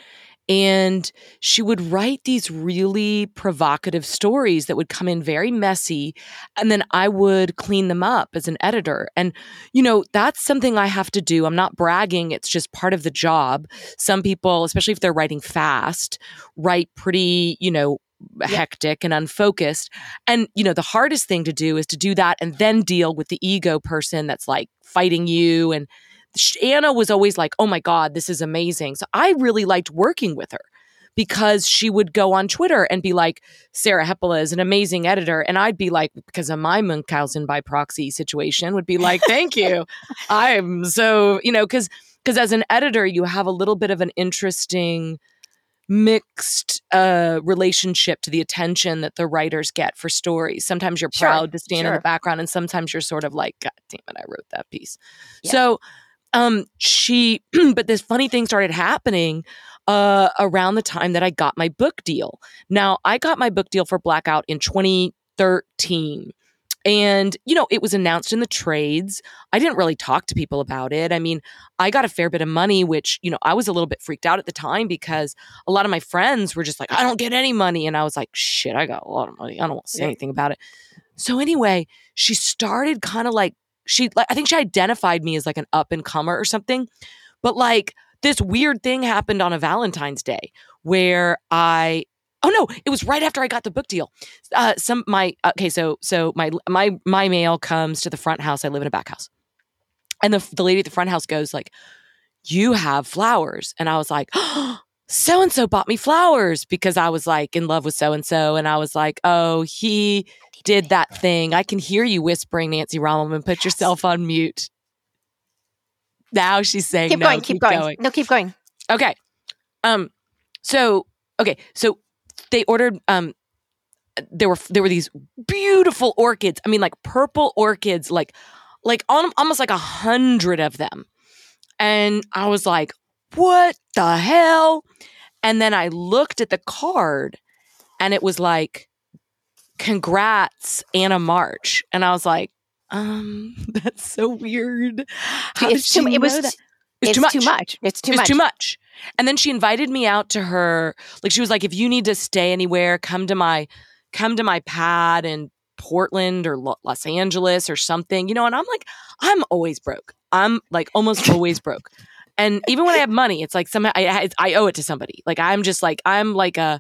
and she would write these really provocative stories that would come in very messy and then I would clean them up as an editor. And you know, that's something I have to do. I'm not bragging, it's just part of the job. Some people, especially if they're writing fast, write pretty, you know, hectic and unfocused. And you know, the hardest thing to do is to do that and then deal with the ego person that's like fighting you and Anna was always like, "Oh my god, this is amazing." So I really liked working with her because she would go on Twitter and be like, "Sarah Hepola is an amazing editor," and I'd be like, because of my Munchausen by proxy situation, would be like, "Thank you, I'm so you know," because because as an editor, you have a little bit of an interesting mixed uh relationship to the attention that the writers get for stories sometimes you're Sure, proud to stand in the background and sometimes you're sort of like god damn it i wrote that piece Yeah. so um she but this funny thing started happening uh around the time that I got my book deal. Now, I got my book deal for Blackout in 2013. And, you know, it was announced in the trades. I didn't really talk to people about it. I mean, I got a fair bit of money, which, you know, I was a little bit freaked out at the time because a lot of my friends were just like, I don't get any money. And I was like, shit, I got a lot of money. I don't want to say Yeah. anything about it. So, anyway, she started kind of like, she, like, I think she identified me as like an up and comer or something. But like, this weird thing happened on a Valentine's Day where I oh no it was right after I got the book deal uh some my okay so so my my my mail comes to the front house I live in a back house and the the lady at the front house goes like you have flowers and I was like so and so bought me flowers because I was like in love with so and so and I was like oh he did that thing I can hear you whispering Nancy Rommelmann put yourself on mute now she's saying Keep no, going. Keep, going. No, keep going. Okay. Um so okay, so they ordered um there were there were these beautiful orchids. I mean like purple orchids like like on, almost like a hundred of them. And I was like, "What the hell?" And then I looked at the card and it was like congrats Anna March. And I was like, um that's so weird. How did she too, it was that? it's too much. It's too it was much. too much. And then she invited me out to her. Like she was like, if you need to stay anywhere, come to my come to my pad in Portland or Lo- Los Angeles or something, you know. And I'm like, I'm always broke. I'm like almost always broke. And even when I have money, it's like somehow I, I I owe it to somebody. Like I'm just like I'm like a.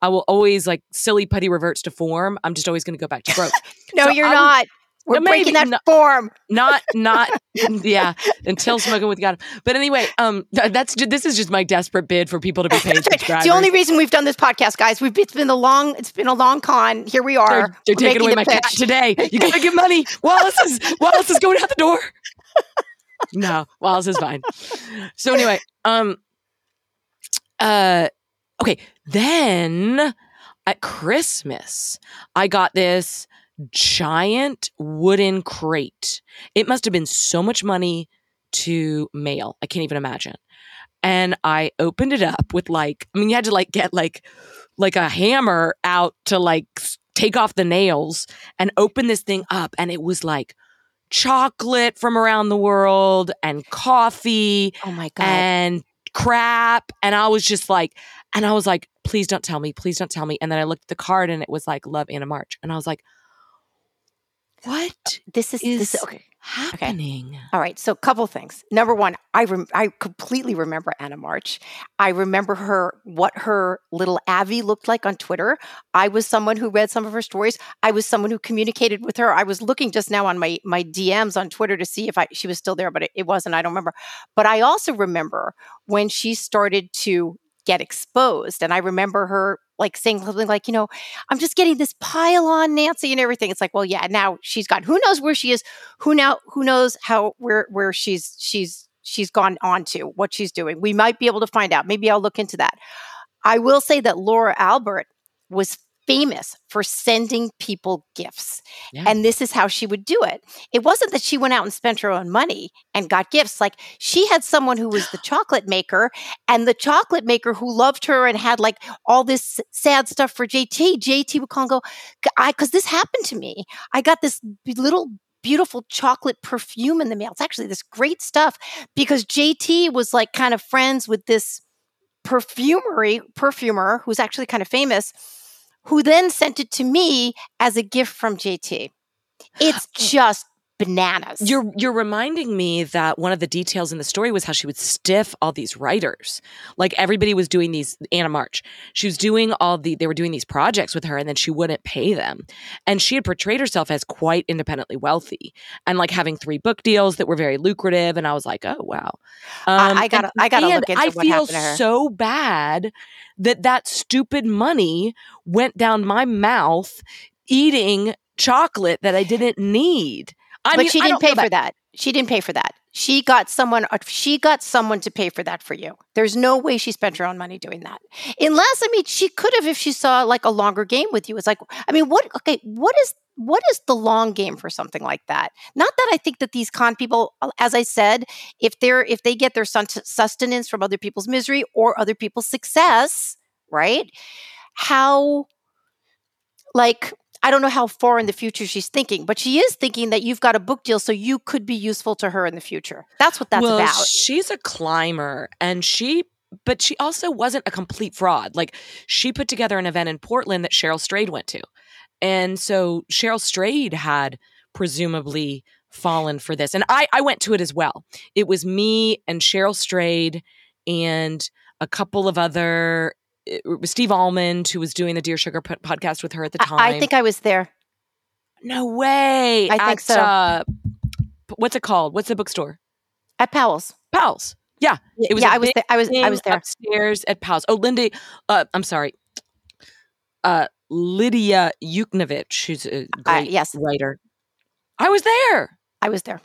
I will always like silly putty reverts to form. I'm just always going to go back to broke. No, So you're I not. We're No, breaking that not. form. not not yeah until smoking with God. But anyway, um, that's this is just my desperate bid for people to be paid right. the only reason we've done this podcast, guys. We've it's been a long it's been a long con. Here we are. they're, they're taking away making my the cat pitch. today. You gotta give money. Wallace is Wallace is going out the door. No, Wallace is fine. So anyway, um, uh, Okay, then at Christmas, I got this giant wooden crate. It must have been so much money to mail. I can't even imagine. And I opened it up with like, I mean, you had to like get like like a hammer out to like take off the nails and open this thing up and it was like chocolate from around the world and coffee Oh my god. and crap and I was just like and I was like please don't tell me please don't tell me and then I looked at the card and it was like love Anna March and I was like what this is is this okay. happening All right, so a couple things. Number one, I rem- I completely remember Anna March. I remember her what her little Avi looked like on Twitter. I was someone who read some of her stories. I was someone who communicated with her. I was looking just now on my my DMs on Twitter to see if I she was still there, but it, it wasn't. I don't remember. But I also remember when she started to get exposed, and I remember her like saying something like, you know, I'm just getting this pile on Nancy and everything. It's like, well, yeah, now she's got who knows where she is? Who now who knows how where where she's she's she's gone on to what she's doing? We might be able to find out. Maybe i'll look into that. I will say that laura albert was famous for sending people gifts Yeah. and this is how she would do it it wasn't that she went out and spent her own money and got gifts like she had someone who was the chocolate maker and the chocolate maker who loved her and had like all this sad stuff for jt jt would call and go i because this happened to me i got this little beautiful chocolate perfume in the mail. It's actually this great stuff because JT was like kind of friends with this perfumery perfumer who's actually kind of famous who then sent it to me as a gift from JT. It's hmm. just bananas. You're you're reminding me that one of the details in the story was how she would stiff all these writers. Like everybody was doing these Anna March. She was doing all the they were doing these projects with her and then she wouldn't pay them. And she had portrayed herself as quite independently wealthy and like having three book deals that were very lucrative and I was like, "Oh, wow." I- Um, I gotta- I gotta look into I what feel happened to her. so bad that that stupid money went down my mouth eating chocolate that I didn't need. I but mean, she didn't pay for that. She didn't pay for that. She got someone uh, she got someone to pay for that for you. There's no way she spent her own money doing that. Unless I mean she could have if she saw like a longer game with you. It's like I mean what okay, what is what is the long game for something like that? Not that I think that these con people uh, as I said, if they're if they get their sustenance from other people's misery or other people's success, right? How like I don't know how far in the future she's thinking, but she is thinking that you've got a book deal, so you could be useful to her in the future. That's what that's well, about. she's a climber and she but she also wasn't a complete fraud. Like she put together an event in Portland that Cheryl Strayed went to. And so Cheryl Strayed had presumably fallen for this. And I, I went to it as well. It was me and Cheryl Strayed and a couple of other Steve Almond, who was doing the Dear Sugar po- podcast with her at the time. I, I think I was there. no way. I think so. Uh, what's it called? What's the bookstore? At Powell's. Powell's. Yeah, it was yeah, I was there. I was I was there. upstairs at Powell's. Oh, Linda, uh, I'm sorry, uh, Lidia Yuknavitch, who's a great yes. writer. I was there. I was there.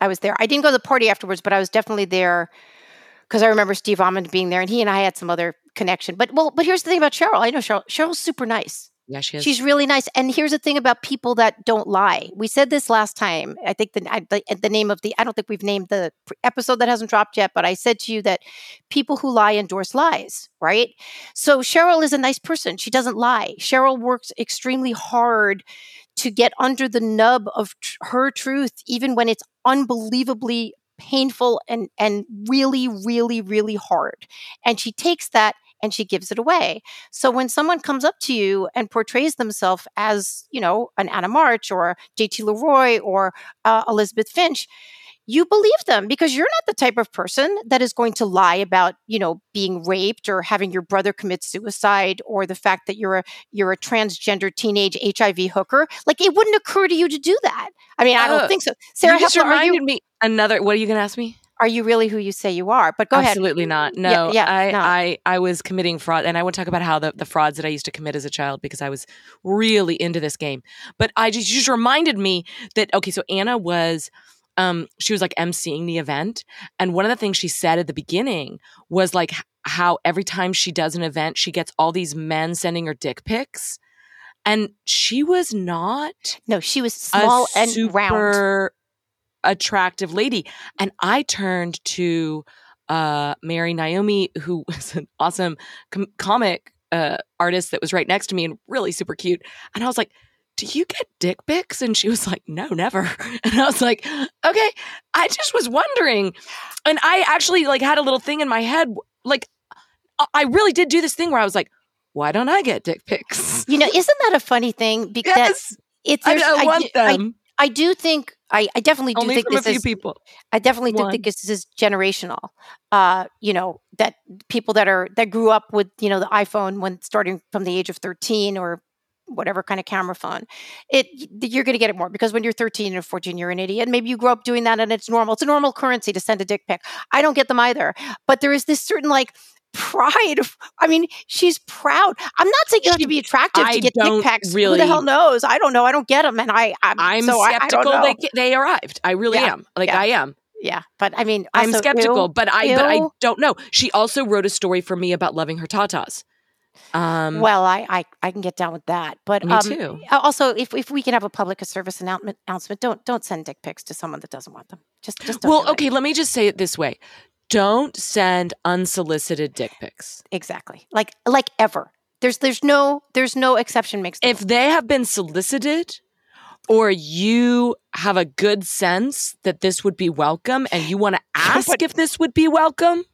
I was there. I didn't go to the party afterwards, but I was definitely there because I remember Steve Almond being there, and he and I had some other connection. But well, but here's the thing about Cheryl. I know Cheryl. Cheryl's super nice. Yeah, she is. She's really nice. And here's the thing about people that don't lie. We said this last time. I think the, I, the the name of the I don't think we've named the episode that hasn't dropped yet, but I said to you that people who lie endorse lies, right? So Cheryl is a nice person. She doesn't lie. Cheryl works extremely hard to get under the nub of tr- her truth even when it's unbelievably painful and and really really really hard. And she takes that and she gives it away. So when someone comes up to you and portrays themselves as, you know, an Anna March or JT Leroy or uh, Elisabeth Finch, you believe them because you're not the type of person that is going to lie about, you know, being raped or having your brother commit suicide or the fact that you're a you're a transgender teenage HIV hooker. Like it wouldn't occur to you to do that. I mean, I don't Uh, think so. Sarah you just Hepola, reminded you, me another. What are you going to ask me? Are you really who you say you are? But go ahead. Absolutely not. No, yeah, yeah I, no. I, I was committing fraud, and I won't talk about how the, the frauds that I used to commit as a child because I was really into this game. But I just, just reminded me that okay, so Anna was, um, she was like emceeing the event, and one of the things she said at the beginning was like how every time she does an event, she gets all these men sending her dick pics. And she was not No, she was small and super round. Attractive lady. And I turned to uh, MariNaomi, who was an awesome com- comic uh, artist that was right next to me and really super cute. And I was like, do you get dick pics? And she was like, no, never. And I was like, okay, I just was wondering. And I actually like had a little thing in my head. Like, I- really did do this thing where I was like, why don't I get dick pics? You know, isn't that a funny thing? Because Yes, it's I, I want I, them. I do think I, I definitely do Only think from a this few is people. I definitely do One. think this is generational. Uh, you know, that people that are that grew up with, you know, the iPhone when starting from the age of 13 or whatever kind of camera phone, it you're going to get it more because when you're 13 or 14, you're an idiot. Maybe you grow up doing that and it's normal. It's a normal currency to send a dick pic. I don't get them either. But there is this certain like pride I mean, she's proud. I'm not saying you have to be attractive I to get dick pics. Really, Who the hell knows? I don't know. I don't get them and I I'm, I'm so I- I they they arrived. I really yeah. am. Like yeah. I am. yeah, but I mean, I'm skeptical, ew. but I but I don't know. She also wrote a story for me about loving her tatas. Um, well, I, I I can get down with that, but me um, too. Also, if if we can have a public service announcement, announcement, don't don't send dick pics to someone that doesn't want them. Just just don't Well, do it. okay. Let me just say it this way: Don't send unsolicited dick pics. exactly. Like like ever. There's there's no there's no exception makes If they have been solicited, or you have a good sense that this would be welcome, and you want to ask but- if this would be welcome,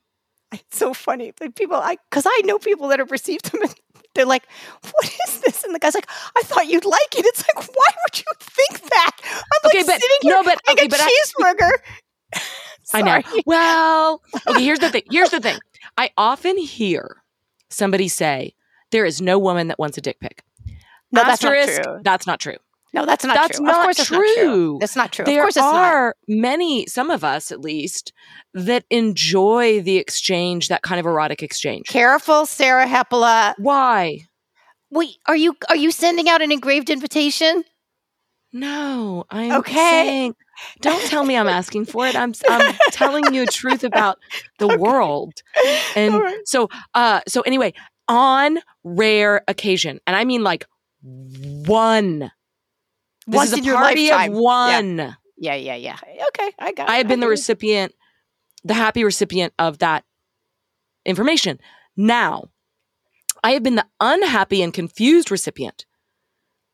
It's so funny. Like people, I because I know people that have received them, and they're like, "What is this?" And the guy's like, "I thought you'd like it." It's like, why would you think that? I'm Okay, like but- sitting here no, but- like okay, a but cheeseburger. I know. Well, okay, here's the thing. Here's the thing. I often hear somebody say, there is no woman that wants a dick pic. No, that's not true. That's not true. No, that's not That's true. not of course, it's not true. true. That's not true. There of course, it's not. are many, some of us at least, that enjoy the exchange, that kind of erotic exchange. Careful, Sarah Hepola. Why? Wait, are you are you sending out an engraved invitation? No, I'm Okay. saying, don't tell me I'm asking for it. I'm I'm telling you a truth about the world. And right. so, uh, so anyway, on rare occasion, and I mean like one. This Once is a in your party lifetime. of one. Yeah, yeah, yeah. Okay, I got. I have been the recipient, the happy recipient of that information. Now, I have been the unhappy and confused recipient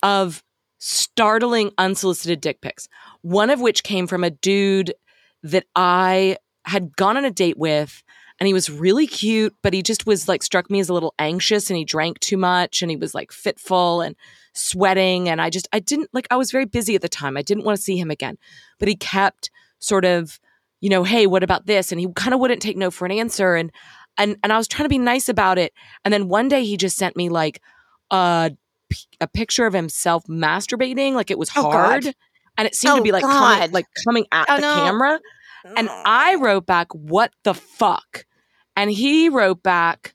of startling unsolicited dick pics, one of which came from a dude that I had gone on a date with. And he was really cute, but he just was like struck me as a little anxious and he drank too much and he was like fitful and sweating. And I just, I didn't like, I was very busy at the time. I didn't want to see him again. But he kept sort of, you know, hey, what about this? And he kind of wouldn't take no for an answer. And and and I was trying to be nice about it. And then one day he just sent me like a a picture of himself masturbating, like it was Oh, hard, and it seemed to Oh, be like God. coming like coming at Oh, the no. camera. And oh. I wrote back, "What the fuck?" And he wrote back,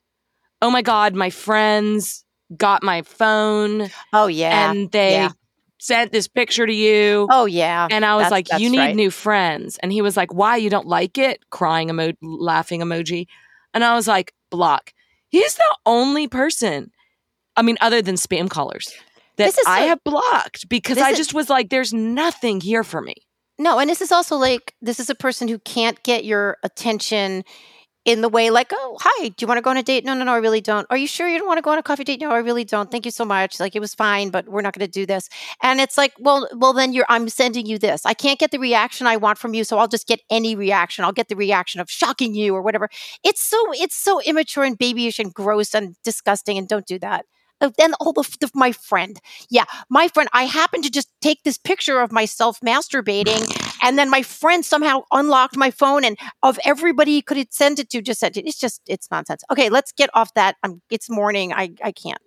"Oh my god, my friends got my phone Oh yeah. and they yeah. sent this picture to you." oh yeah. And I was That's- like, that's "You need right. new friends." And he was like, "Why? You don't like it?" Crying emo, laughing emoji. And I was like, "Block." He's the only person. I mean, other than spam callers that This is I have blocked because I is- just was like, "There's nothing here for me." No, and this is also like this is a person who can't get your attention in the way like, oh, hi, do you want to go on a date? No, no, no, I really don't. Are you sure you don't want to go on a coffee date? No, I really don't. Thank you so much. Like it was fine, but we're not going to do this. And it's like, well, well, then you're I'm sending you this. I can't get the reaction I want from you, so I'll just get any reaction. I'll get the reaction of shocking you or whatever. It's so it's so immature and babyish and gross and disgusting. And don't do that. Uh, Then all the, the my friend, yeah, my friend. I happened to just take this picture of myself masturbating, and then my friend somehow unlocked my phone, and of everybody he could send it to, just sent it. It's just it's nonsense. Okay, let's get off that. Um, it's morning. I I can't.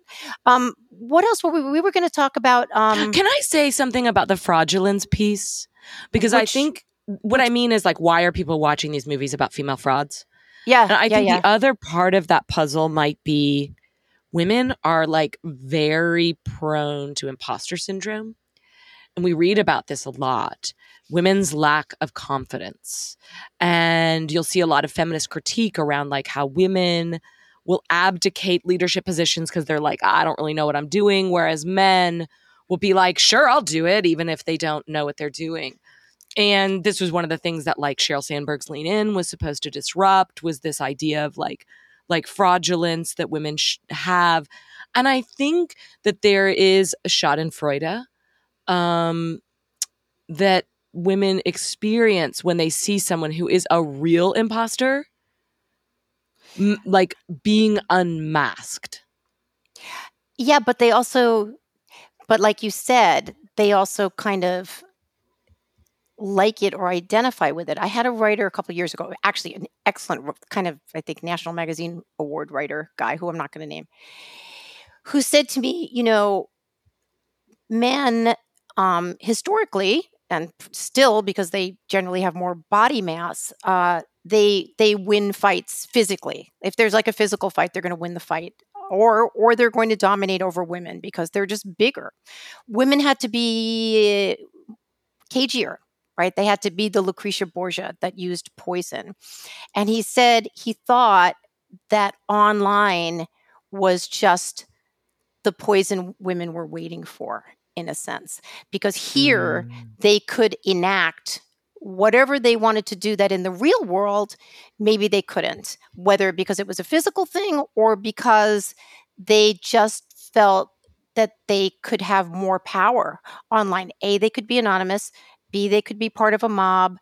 Um, what else were we? We were going to talk about. Um, Can I say something about the fraudulence piece? Because I think what I mean is like, why are people watching these movies about female frauds? yeah, And I yeah, think yeah. the other part of that puzzle might be women are like very prone to imposter syndrome. And we read about this a lot women's lack of confidence. And you'll see a lot of feminist critique around like how women will abdicate leadership positions because they're like, I don't really know what I'm doing. Whereas men will be like, sure, I'll do it, even if they don't know what they're doing. And this was one of the things that like Sheryl Sandberg's Lean In was supposed to disrupt was this idea of like like fraudulence that women sh- have. And I think that there is a Schadenfreude um, that women experience when they see someone who is a real imposter, m- like being unmasked. Yeah, but they also, but like you said, they also kind of like it or identify with it. I had a writer a couple years ago, actually an excellent kind of I think National Magazine award writer guy who I'm not going to name, who said to me, you know, men um, historically and still because they generally have more body mass, uh, they they win fights physically. If there's like a physical fight, they're going to win the fight. Or, or they're going to dominate over women because they're just bigger. Women had to be cagier right? They had to be the Lucretia Borgia that used poison. And he said he thought that online was just the poison women were waiting for, in a sense, because here mm. they could enact whatever they wanted to do that in the real world, maybe they couldn't, whether because it was a physical thing or because they just felt that they could have more power online. A, they could be anonymous. B, they could be part of a mob.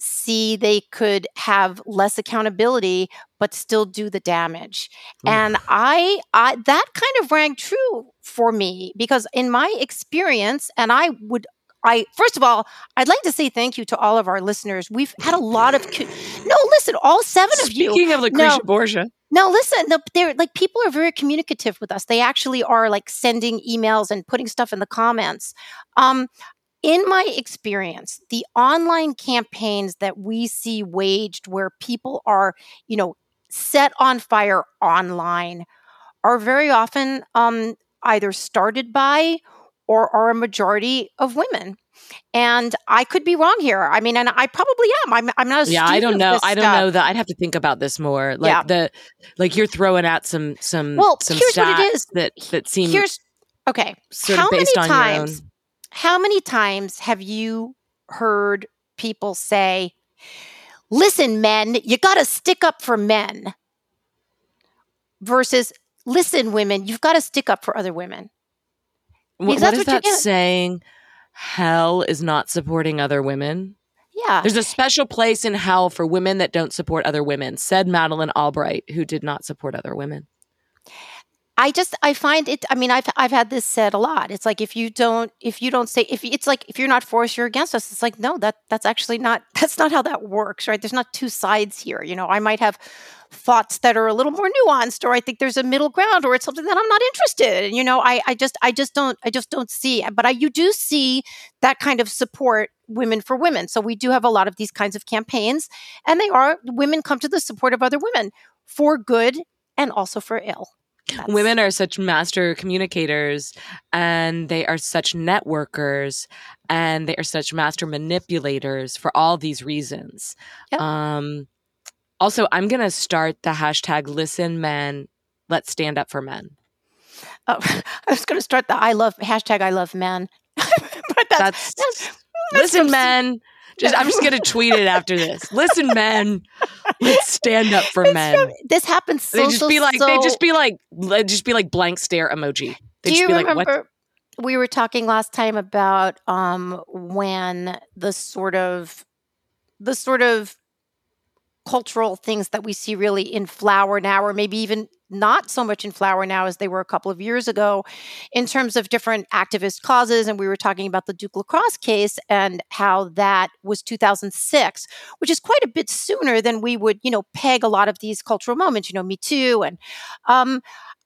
C, they could have less accountability, but still do the damage. Oof. And I, I, that kind of rang true for me because in my experience, and I would I first of all, I'd like to say thank you to all of our listeners. We've had a lot of co- no, listen, all seven Speaking of you. Speaking of Lucretia no, Borgia, no, listen, the, they're like people are very communicative with us. They actually are like sending emails and putting stuff in the comments. Um, in my experience, the online campaigns that we see waged where people are, you know, set on fire online are very often um, either started by or are a majority of women. And I could be wrong here. I mean, and I probably am. I'm, I'm not. yeah, I don't know. I don't know that. I'd have to think about this more. Like yeah. the, like you're throwing out some some well, some here's what it is. that that seems here's okay. Sort How many on times? How many times have you heard people say, listen, men, you got to stick up for men, versus listen, women, you've got to stick up for other women? What, what is that saying? Hell is not supporting other women. Yeah. There's a special place in hell for women that don't support other women, said Madeleine Albright, who did not support other women. I just I find it. I mean, I've I've had this said a lot. It's like if you don't if you don't say if it's like if you're not for us, you're against us. It's like no, that that's actually not that's not how that works, right? There's not two sides here. You know, I might have thoughts that are a little more nuanced, or I think there's a middle ground, or it's something that I'm not interested in. You know, I I just I just don't I just don't see. But I you do see that kind of support women for women. So we do have a lot of these kinds of campaigns, and they are women come to the support of other women for good and also for ill. That's... Women are such master communicators and they are such networkers and they are such master manipulators for all these reasons. Yep. Um, also, I'm going to start the hashtag listen men, let's stand up for men. Oh, I was going to start the I love hashtag I love men. but that's, that's, that's listen, men. Just, I'm just gonna tweet it after this. Listen, men, let's stand up for it's men. From, this happens so they just so, be like so, they just be like just be like blank stare emoji. They do just you be remember? Like, we were talking last time about um, when the sort of the sort of cultural things that we see really in flower now, or maybe even not so much in flower now as they were a couple of years ago in terms of different activist causes. And we were talking about the Duke lacrosse case and how that was 2006, which is quite a bit sooner than we would, you know, peg a lot of these cultural moments, you know, Me Too. And um,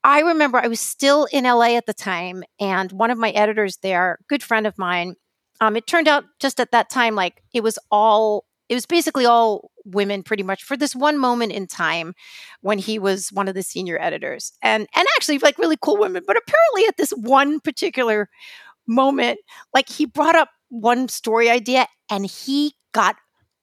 I remember I was still in LA at the time, and one of my editors there, good friend of mine, um, it turned out just at that time, like it was all it was basically all women pretty much for this one moment in time when he was one of the senior editors. And and actually like really cool women but apparently at this one particular moment like he brought up one story idea and he got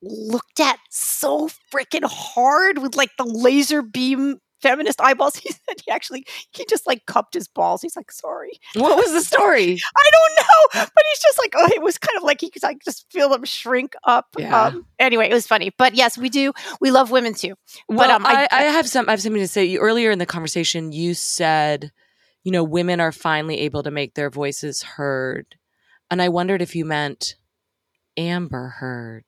looked at so freaking hard with like the laser beam feminist eyeballs. He said he actually he just like cupped his balls. He's like, sorry. What was the story? I don't know, but he's just like, oh, it was kind of like he could like just feel them shrink up. Yeah. Um, anyway, it was funny, but yes, we do. We love women too. Well, um, I, I- I have some. I have something to say. You, earlier in the conversation, you said, you know, women are finally able to make their voices heard, and I wondered if you meant Amber Heard.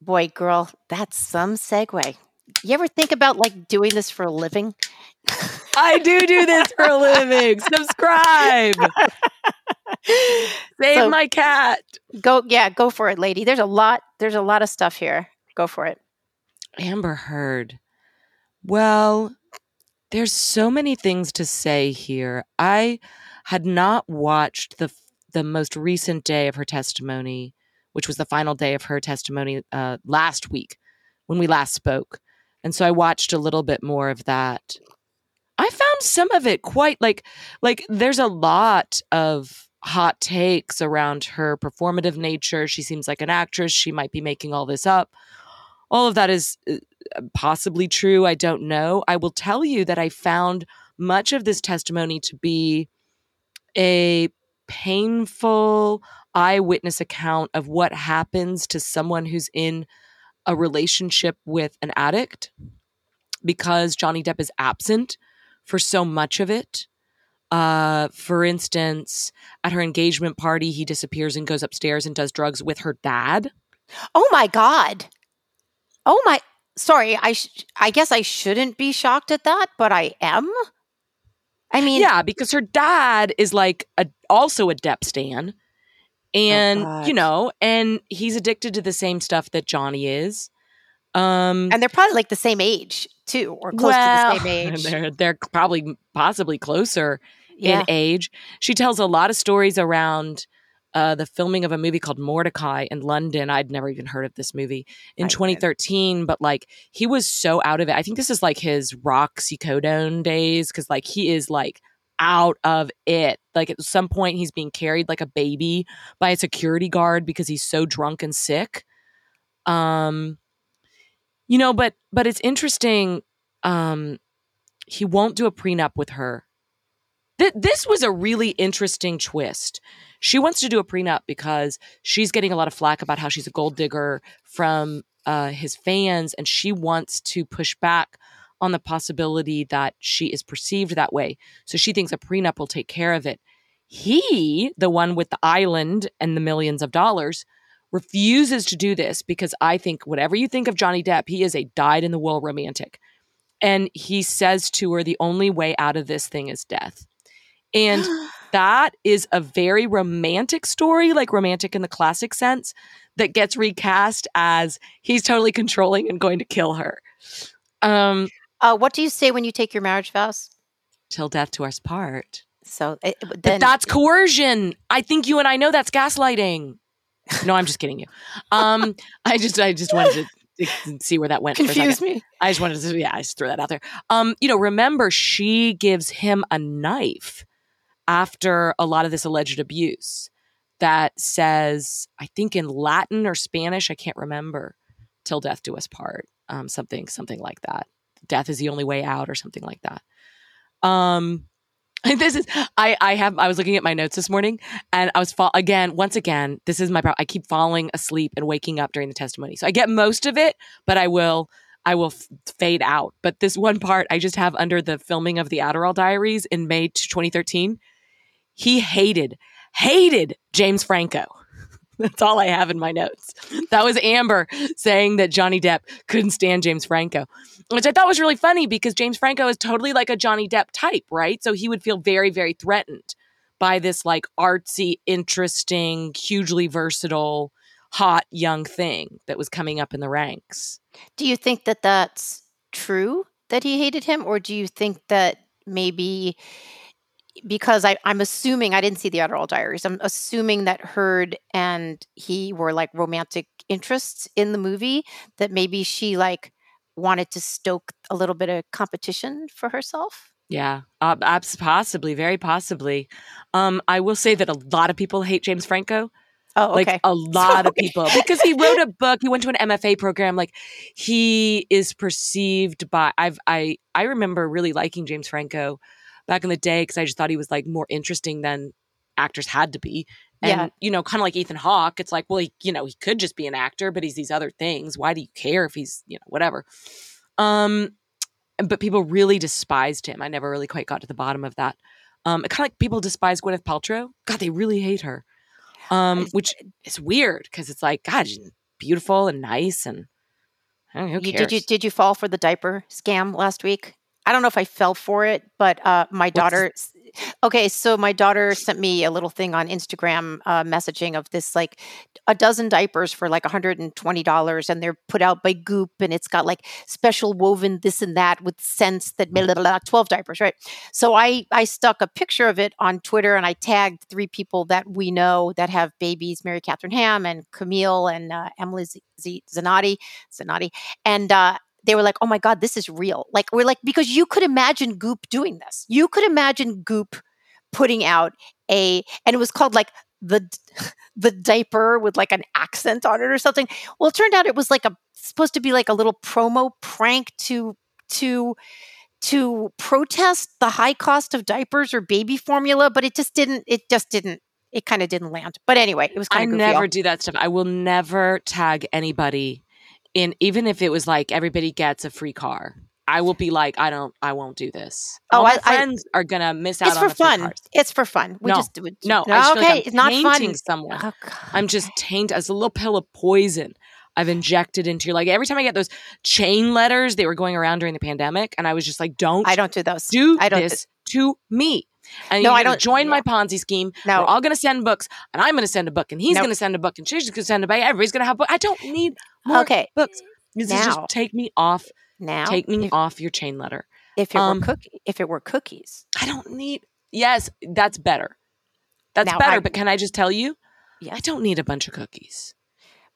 Boy, girl, that's some segue. You ever think about like doing this for a living? I do do this for a living. Subscribe. Save So- my cat. Go, yeah, go for it, lady. There's a lot. There's a lot of stuff here. Go for it. Amber Heard. Well, there's so many things to say here. I had not watched the the most recent day of her testimony, which was the final day of her testimony uh, last week when we last spoke, and so I watched a little bit more of that. I found some of it quite like like there's a lot of hot takes around her performative nature. She seems like an actress. She might be making all this up. All of that is uh, possibly true. I don't know. I will tell you that I found much of this testimony to be a painful eyewitness account of what happens to someone who's in a relationship with an addict because Johnny Depp is absent for so much of it. Uh, for instance, at her engagement party, he disappears and goes upstairs and does drugs with her dad. Oh my god. Oh my. Sorry, I sh- I guess I shouldn't be shocked at that, but I am. I mean, yeah, because her dad is like a also a Depp stan, and God. you know, and he's addicted to the same stuff that Johnny is. Um, and they're probably like the same age too, or close well, to the same age. They're they're probably possibly closer Yeah. in age. She tells a lot of stories around uh, the filming of a movie called Mortdecai in London. I'd never even heard of this movie in I did. 2013, but like he was so out of it. I think this is like his Roxicodone days because like he is like out of it. Like at some point, he's being carried like a baby by a security guard because he's so drunk and sick. Um, you know, but but it's interesting. Um, he won't do a prenup with her. Th- this was a really interesting twist. She wants to do a prenup because she's getting a lot of flack about how she's a gold digger from uh, his fans, and she wants to push back on the possibility that she is perceived that way. So she thinks a prenup will take care of it. He, the one with the island and the millions of dollars, refuses to do this because I think whatever you think of Johnny Depp, he is a dyed in the wool romantic. And he says to her, the only way out of this thing is death. And that is a very romantic story, like romantic in the classic sense, that gets recast as he's totally controlling and going to kill her. Um, uh, what do you say when you take your marriage vows? till death do us part. So it, But that's coercion. I think you and I know that's gaslighting. No, I'm just kidding you. Um, I just I just wanted to see where that went. for a second. confuse me. I just wanted to, yeah, I just throw that out there. Um, you know, remember she gives him a knife after a lot of this alleged abuse that says, I think in Latin or Spanish, I can't remember, till death do us part. Um, something, something like that. Death is the only way out, or something like that. Um, this is I I have I was looking at my notes this morning and I was fall again once again this is my problem. I keep falling asleep and waking up during the testimony. So I get most of it but I will I will f- fade out. But this one part I just have under the filming of the Adderall Diaries in May 2013 he hated hated James Franco. That's all I have in my notes. That was Amber saying that Johnny Depp couldn't stand James Franco which I thought was really funny because James Franco is totally like a Johnny Depp type, right? So he would feel very, very threatened by this like artsy, interesting, hugely versatile, hot young thing that was coming up in the ranks. Do you think that that's true that he hated him, or do you think that maybe because I, I'm assuming I didn't see the Adderall Diaries, I'm assuming that Heard and he were like romantic interests in the movie. That maybe she like wanted to stoke a little bit of competition for herself. Yeah, uh, possibly, very possibly. Um, I will say that a lot of people hate James Franco. Oh, okay. Like a lot of people because he wrote a book. He went to an MFA program. Like he is perceived by I've I I remember really liking James Franco back in the day because I just thought he was like more interesting than actors had to be. And Yeah. you know, kind of like Ethan Hawke, it's like, well, he, you know, he could just be an actor, but he's these other things. Why do you care if he's, you know, whatever? Um, but people really despised him. I never really quite got to the bottom of that. Um, kind of like people despise Gwyneth Paltrow. God, they really hate her. Um, which is weird because it's like, God, she's beautiful and nice, and I don't know, who cares? did you did you fall for the diaper scam last week? I don't know if I fell for it, but uh, my What's- daughter. Okay, so my daughter sent me a little thing on Instagram uh, messaging of this like a dozen diapers for like $120 and they're put out by Goop and it's got like special woven this and that with scents that blah, blah, blah, 12 diapers, right? So I I stuck a picture of it on Twitter and I tagged three people that we know that have babies, Mary Catherine Ham and Camille and uh, Emily Z- Z- Zanotti, Zanotti. And uh, they were like, "Oh my god, this is real!" Like we're like because you could imagine Goop doing this. You could imagine Goop putting out a, and it was called like the the diaper with like an accent on it or something. Well, it turned out it was like a supposed to be like a little promo prank to to to protest the high cost of diapers or baby formula, but it just didn't. It just didn't. It kind of didn't land. But anyway, it was I kind of goofy. never do that stuff. I will never tag anybody in, even if it was like everybody gets a free car. I will be like, I don't, I won't do this. Oh, All my I- I- friends are gonna miss out it's for fun. cars. It's for fun. We No. just we, No, I just feel okay, like it's not fun. someone. Oh, I'm just tainted as a little pill of poison. I've injected into your like every time I get those chain letters, they were going around during the pandemic, and I was just like, "Don't I don't do those. do I don't. this to me." And No, I don't- join my Ponzi scheme. No. We're all gonna send books, and I'm gonna send a book, and he's Nope. gonna send a book, and she's gonna send a book. Everybody's gonna have a book. I don't need more okay. books. This is Now. just take me off. Now, take me if, off your chain letter. if it um, were cookie, if it were cookies, I don't need. Yes, that's better. That's Now, better. I- but can I just tell you? Yeah. I don't need a bunch of cookies.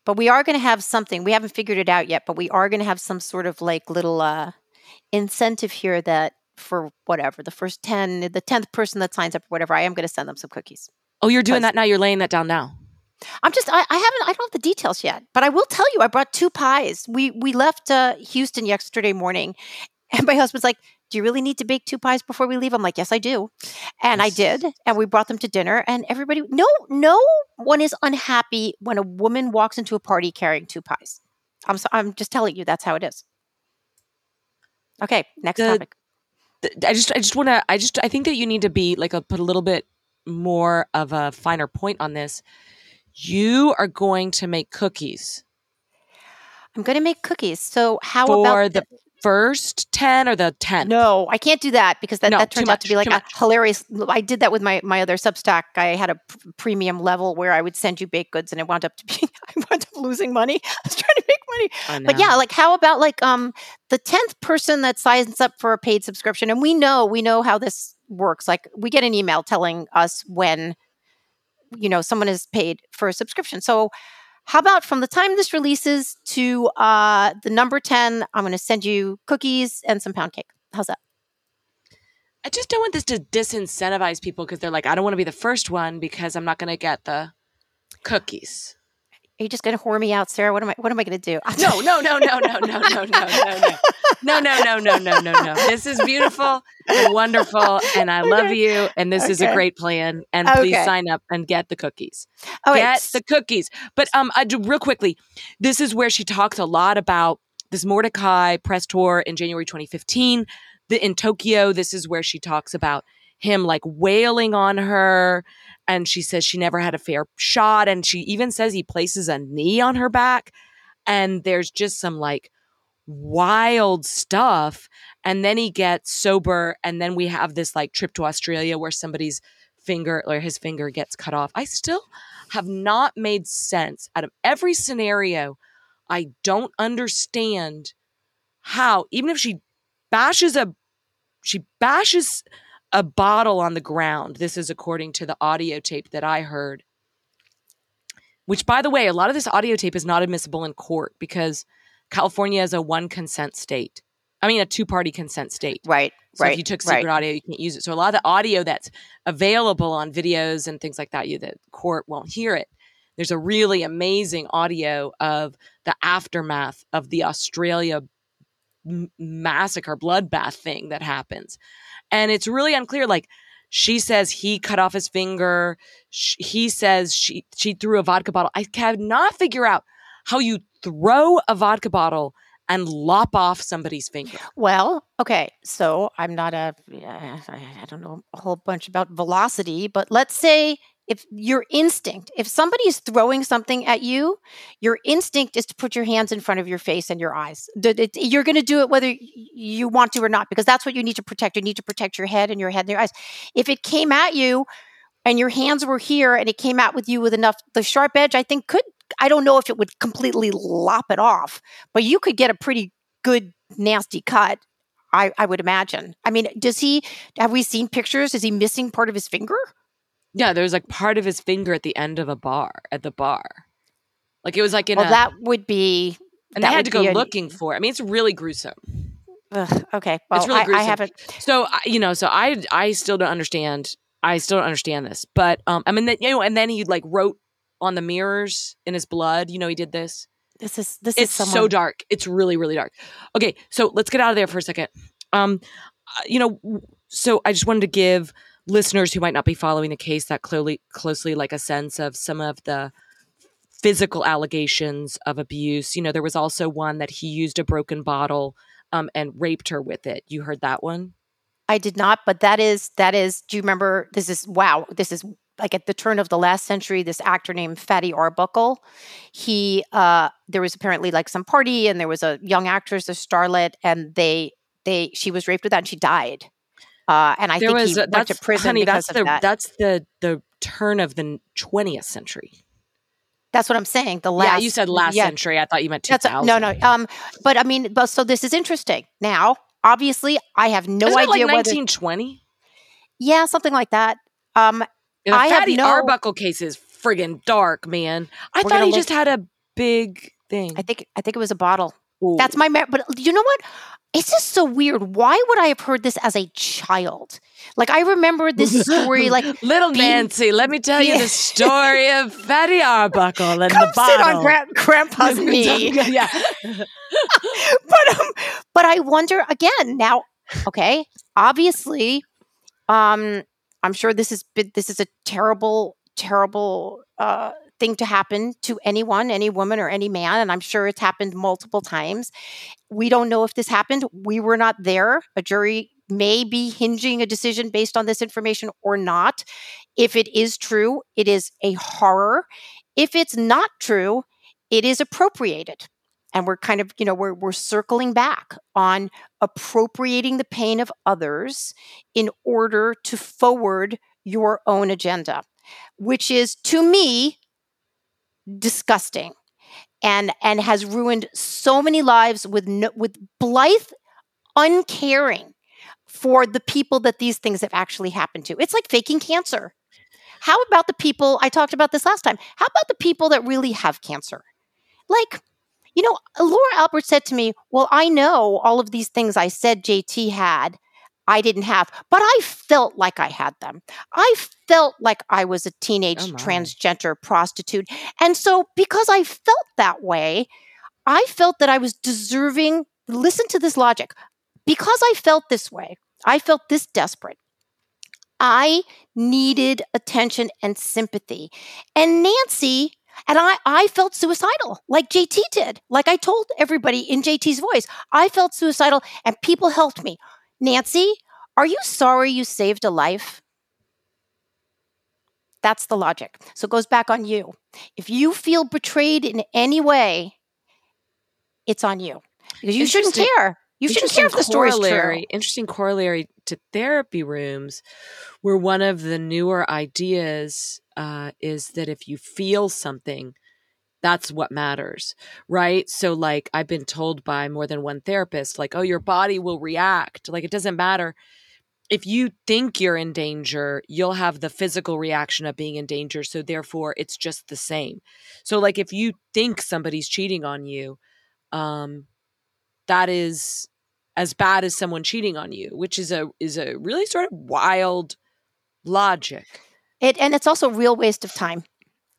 but we are going to have something. We haven't figured it out yet, but we are going to have some sort of like little uh incentive here that for whatever the first ten, the tenth person that signs up or whatever, I am going to send them some cookies. Oh, you're doing that now. You're laying that down now. I'm just I, I haven't I don't have the details yet, but I will tell you I brought two pies. We we left uh, Houston yesterday morning, and my husband's like, "Do you really need to bake two pies before we leave?" I'm like, "Yes, I do," and I did, and we brought them to dinner, and everybody no no one is unhappy when a woman walks into a party carrying two pies. I'm so, I'm just telling you that's how it is. Okay, next The- topic. I just I just want to I just I think that you need to be like a, put a little bit more of a finer point on this. You are going to make cookies I'm going to make cookies. So how for about the first 10 or the 10th. No, I can't do that because that, No, that turns out to be like a hilarious. I did that with my my other Substack. I had a premium level where I would send you baked goods, and it wound up to be I wound up losing money. I was trying to make money, but yeah, like how about like um the tenth person that signs up for a paid subscription, and we know we know how this works. Like we get an email telling us when you know someone is paid for a subscription. So how about from the time this releases to uh the number ten, I'm going to send you cookies and some pound cake. How's that? I just don't want this to disincentivize people because they're like, I don't want to be the first one because I'm not going to get the cookies. Are you just going to whore me out, Sarah? What am I? What am I going to do? No, no, no, no, no, no, no, no, no, no. No, no, no, no, no, no, no. This is beautiful and wonderful, and I love Okay. you, and this is a great plan. And please sign up and get the cookies. Oh, get the cookies. But um, I do, real quickly, this is where she talks a lot about this Mortdecai press tour in January 2015. The, in Tokyo, this is where she talks about him like wailing on her. And she says she never had a fair shot. And she even says he places a knee on her back. And there's just some like wild stuff. And then he gets sober. And then we have this like trip to Australia where somebody's finger or his finger gets cut off. I still have not made sense out of every scenario. I don't understand how, even if she bashes a she bashes a bottle on the ground. This is according to the audio tape that I heard. Which, by the way, a lot of this audio tape is not admissible in court because California is a one consent state. I mean, a two party consent state. right, So right. if you took secret right. audio, you can't use it. So a lot of the audio that's available on videos and things like that, you the court won't hear it. There's a really amazing audio of the aftermath of the Australia m- massacre bloodbath thing that happens. And it's really unclear like she says he cut off his finger. She, he says she she threw a vodka bottle. I cannot figure out how you throw a vodka bottle and lop off somebody's finger. Well, okay. So I'm not a, I don't know a whole bunch about velocity, but let's say if your instinct, if somebody is throwing something at you, your instinct is to put your hands in front of your face and your eyes. You're going to do it whether you want to or not, because that's what you need to protect. You need to protect your head and your head and your eyes. If it came at you and your hands were here and it came out with you with enough, the sharp edge, I think could, I don't know if it would completely lop it off, but you could get a pretty good, nasty cut. I, I would imagine. I mean, does he, have we seen pictures? Is he missing part of his finger? Yeah, there was like part of his finger at the end of a bar at the bar. Like it was like in well, a, that would be. and they had to go looking for. it. I mean, it's really gruesome. Ugh, okay, well, it's really I, gruesome. I haven't. So you know, so I I still don't understand. I still don't understand this, but um, I mean, that, you know, and then he like wrote on the mirrors in his blood. You know, he did this. This is this it's is someone... so dark. It's really really dark. Okay, so let's get out of there for a second. Um, uh, you know, so I just wanted to give listeners who might not be following the case that clearly closely like a sense of some of the physical allegations of abuse. You know, there was also one that he used a broken bottle um, and raped her with it. You heard that one? I did not, but that is that is. Do you remember? This is wow. This is like at the turn of the last century. This actor named Fatty Arbuckle. He uh, there was apparently like some party, and there was a young actress, a starlet, and they they she was raped with that, and she died. Uh, and I there think was, he went to prison honey, because that's of the, that. That's the the turn of the 20th century. That's what I'm saying. The last, yeah, you said last yeah. century. I thought you meant 2000. no, no. Um, but I mean, but so this is interesting. Now, obviously, I have no Isn't idea like whether 1920. Yeah, something like that. Um, the I Fatty have no, Arbuckle case is friggin' dark, man. I thought he look, just had a big thing. I think I think it was a bottle. Ooh. That's my but you know what? It's just so weird. Why would I have heard this as a child? Like I remember this story, like little being, Nancy. Let me tell yeah. you the story of Fatty Arbuckle and Come the bottle. sit on gra- Grandpa's knee. yeah, but um, but I wonder again now. Okay, obviously, um, I'm sure this is this is a terrible, terrible uh, thing to happen to anyone, any woman or any man. And I'm sure it's happened multiple times. We don't know if this happened. We were not there. A jury may be hinging a decision based on this information or not. If it is true, it is a horror. If it's not true, it is appropriated. And we're kind of, you know, we're, we're circling back on appropriating the pain of others in order to forward your own agenda, which is to me disgusting and and has ruined so many lives with no, with blithe uncaring for the people that these things have actually happened to. It's like faking cancer. How about the people I talked about this last time? How about the people that really have cancer? Like you know, Laura Albert said to me, Well, I know all of these things I said JT had, I didn't have, but I felt like I had them. I felt like I was a oh, teenage oh transgender prostitute. And so, because I felt that way, I felt that I was deserving. Listen to this logic. Because I felt this way, I felt this desperate. I needed attention and sympathy. And Nancy and I, I felt suicidal, like JT did. Like I told everybody in JT's voice, I felt suicidal and people helped me. Nancy, are you sorry you saved a life? That's the logic. So it goes back on you. If you feel betrayed in any way, it's on you because you shouldn't care. You shouldn't care if the story's true. Interesting corollary to therapy rooms, where one of the newer ideas uh, is that if you feel something, that's what matters, right? So, like, I've been told by more than one therapist, like, oh, your body will react. Like, it doesn't matter. If you think you're in danger, you'll have the physical reaction of being in danger. So, therefore, it's just the same. So, like, if you think somebody's cheating on you, um, that is as bad as someone cheating on you, which is a is a really sort of wild logic. It and it's also real waste of time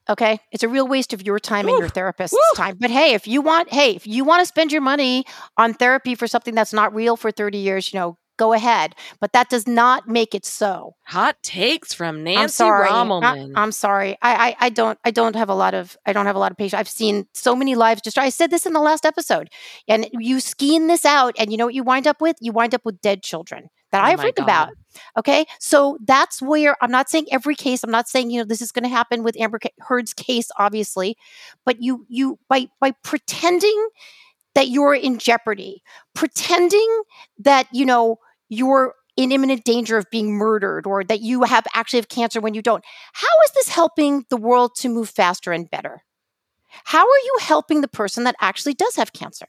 Okay. It's a real waste of your time and your therapist's Woo. time. But hey, if you want, hey, if you want to spend your money on therapy for something that's not real for 30 years, you know, go ahead. But that does not make it so. Hot takes from Nancy I'm sorry. I, Rommelmann. am sorry. I, I I don't I don't have a lot of I don't have a lot of patience. I've seen so many lives just I said this in the last episode. And you scheme this out and you know what you wind up with? You wind up with dead children that Oh I've read God. about. Okay. So that's where I'm not saying every case, I'm not saying, you know, this is going to happen with Amber Heard's case, obviously, but you, you, by, by pretending that you're in jeopardy, pretending that, you know, you're in imminent danger of being murdered or that you have actually have cancer when you don't. How is this helping the world to move faster and better? How are you helping the person that actually does have cancer?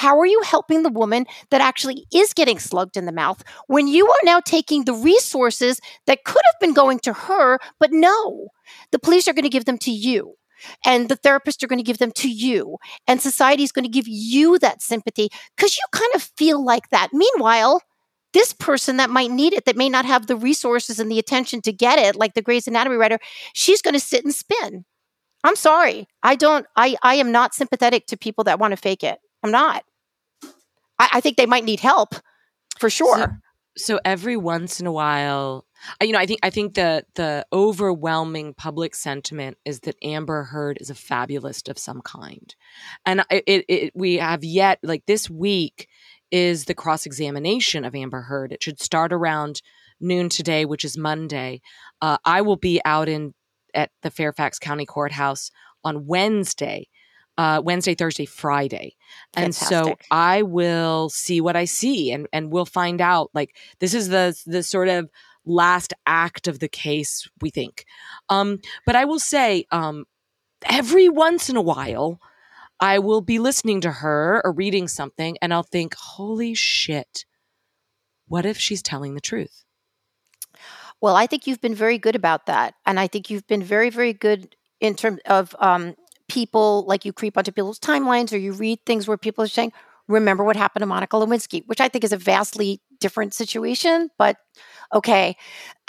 How are you helping the woman that actually is getting slugged in the mouth when you are now taking the resources that could have been going to her, but no, the police are going to give them to you. And the therapists are going to give them to you. And society is going to give you that sympathy because you kind of feel like that. Meanwhile, this person that might need it, that may not have the resources and the attention to get it, like the Grey's Anatomy writer, she's going to sit and spin. I'm sorry. I don't, I, I am not sympathetic to people that want to fake it. I'm not. I, I think they might need help for sure. so every once in a while uh, you know i think i think the the overwhelming public sentiment is that amber heard is a fabulist of some kind. And it, it, it we have yet like this week is the cross examination of amber heard. It should start around noon today which is monday. Uh, i will be out in at the fairfax county courthouse on wednesday uh, Wednesday, Thursday, Friday. And so I will see what I see and, and we'll find out. Like this is the the sort of last act of the case, we think. Um, but I will say, um, every once in a while, I will be listening to her or reading something and I'll think, holy shit, what if she's telling the truth? Well, I think you've been very good about that. And I think you've been very, very good in terms of um, people, like you creep onto people's timelines or you read things where people are saying, remember what happened to Monica Lewinsky, which I think is a vastly different situation, but okay.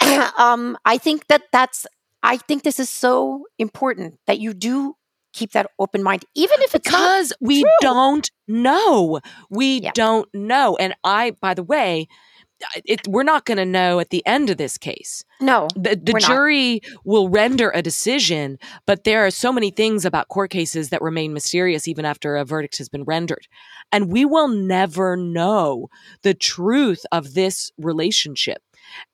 um, I think that that's, I think this is so important that you do keep that open mind, even if it's because we true. don't know. We Yeah. don't know. And I, by the way, it, we're not going to know at the end of this case. no. The, the We're not. jury will render a decision, but there are so many things about court cases that remain mysterious even after a verdict has been rendered. And we will never know the truth of this relationship.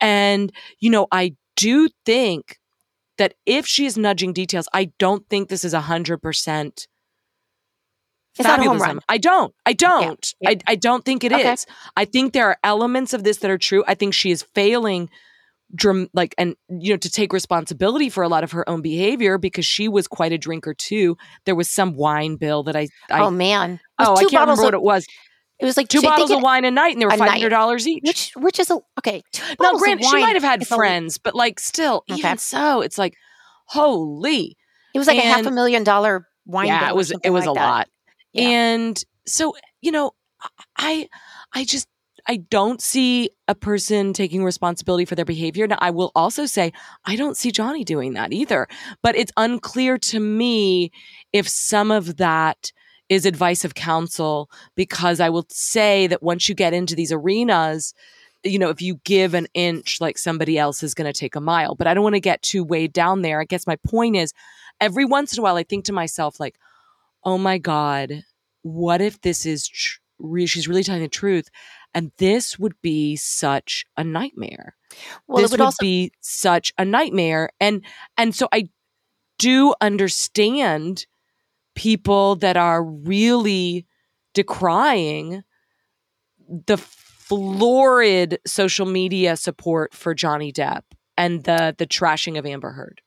And, you know, I do think that if she is nudging details, I don't think this is a hundred percent It's not a home fabulism. I don't. I don't. yeah. I, I don't think it is. Okay. I think there are elements of this that are true. I think she is failing dram- like and you know to take responsibility for a lot of her own behavior because she was quite a drinker too. There was some wine bill that I, I oh man. Oh, I can't remember bottles what it was. It was like Two bottles of wine a night and they were five hundred dollars each. which which is a okay. Two now, of granted, she might have had is friends, but like still, Okay. even so, it's like holy. It was like a half a million dollar wine. yeah, bill it was it was like a that. lot. Yeah. And so, you know, I I just I don't see a person taking responsibility for their behavior. Now, I will also say I don't see Johnny doing that either. But it's unclear to me if some of that is advice of counsel because I will say that once you get into these arenas, you know, if you give an inch, like somebody else is going to take a mile. But I don't want to get too weighed down there. I guess my point is every once in a while, I think to myself, like, oh my God, what if this is, tr- re- she's really telling the truth? And this would be such a nightmare. Well, this would would also be such a nightmare. And, and so I do understand people that are really decrying the florid social media support for Johnny Depp and the the trashing of Amber Heard.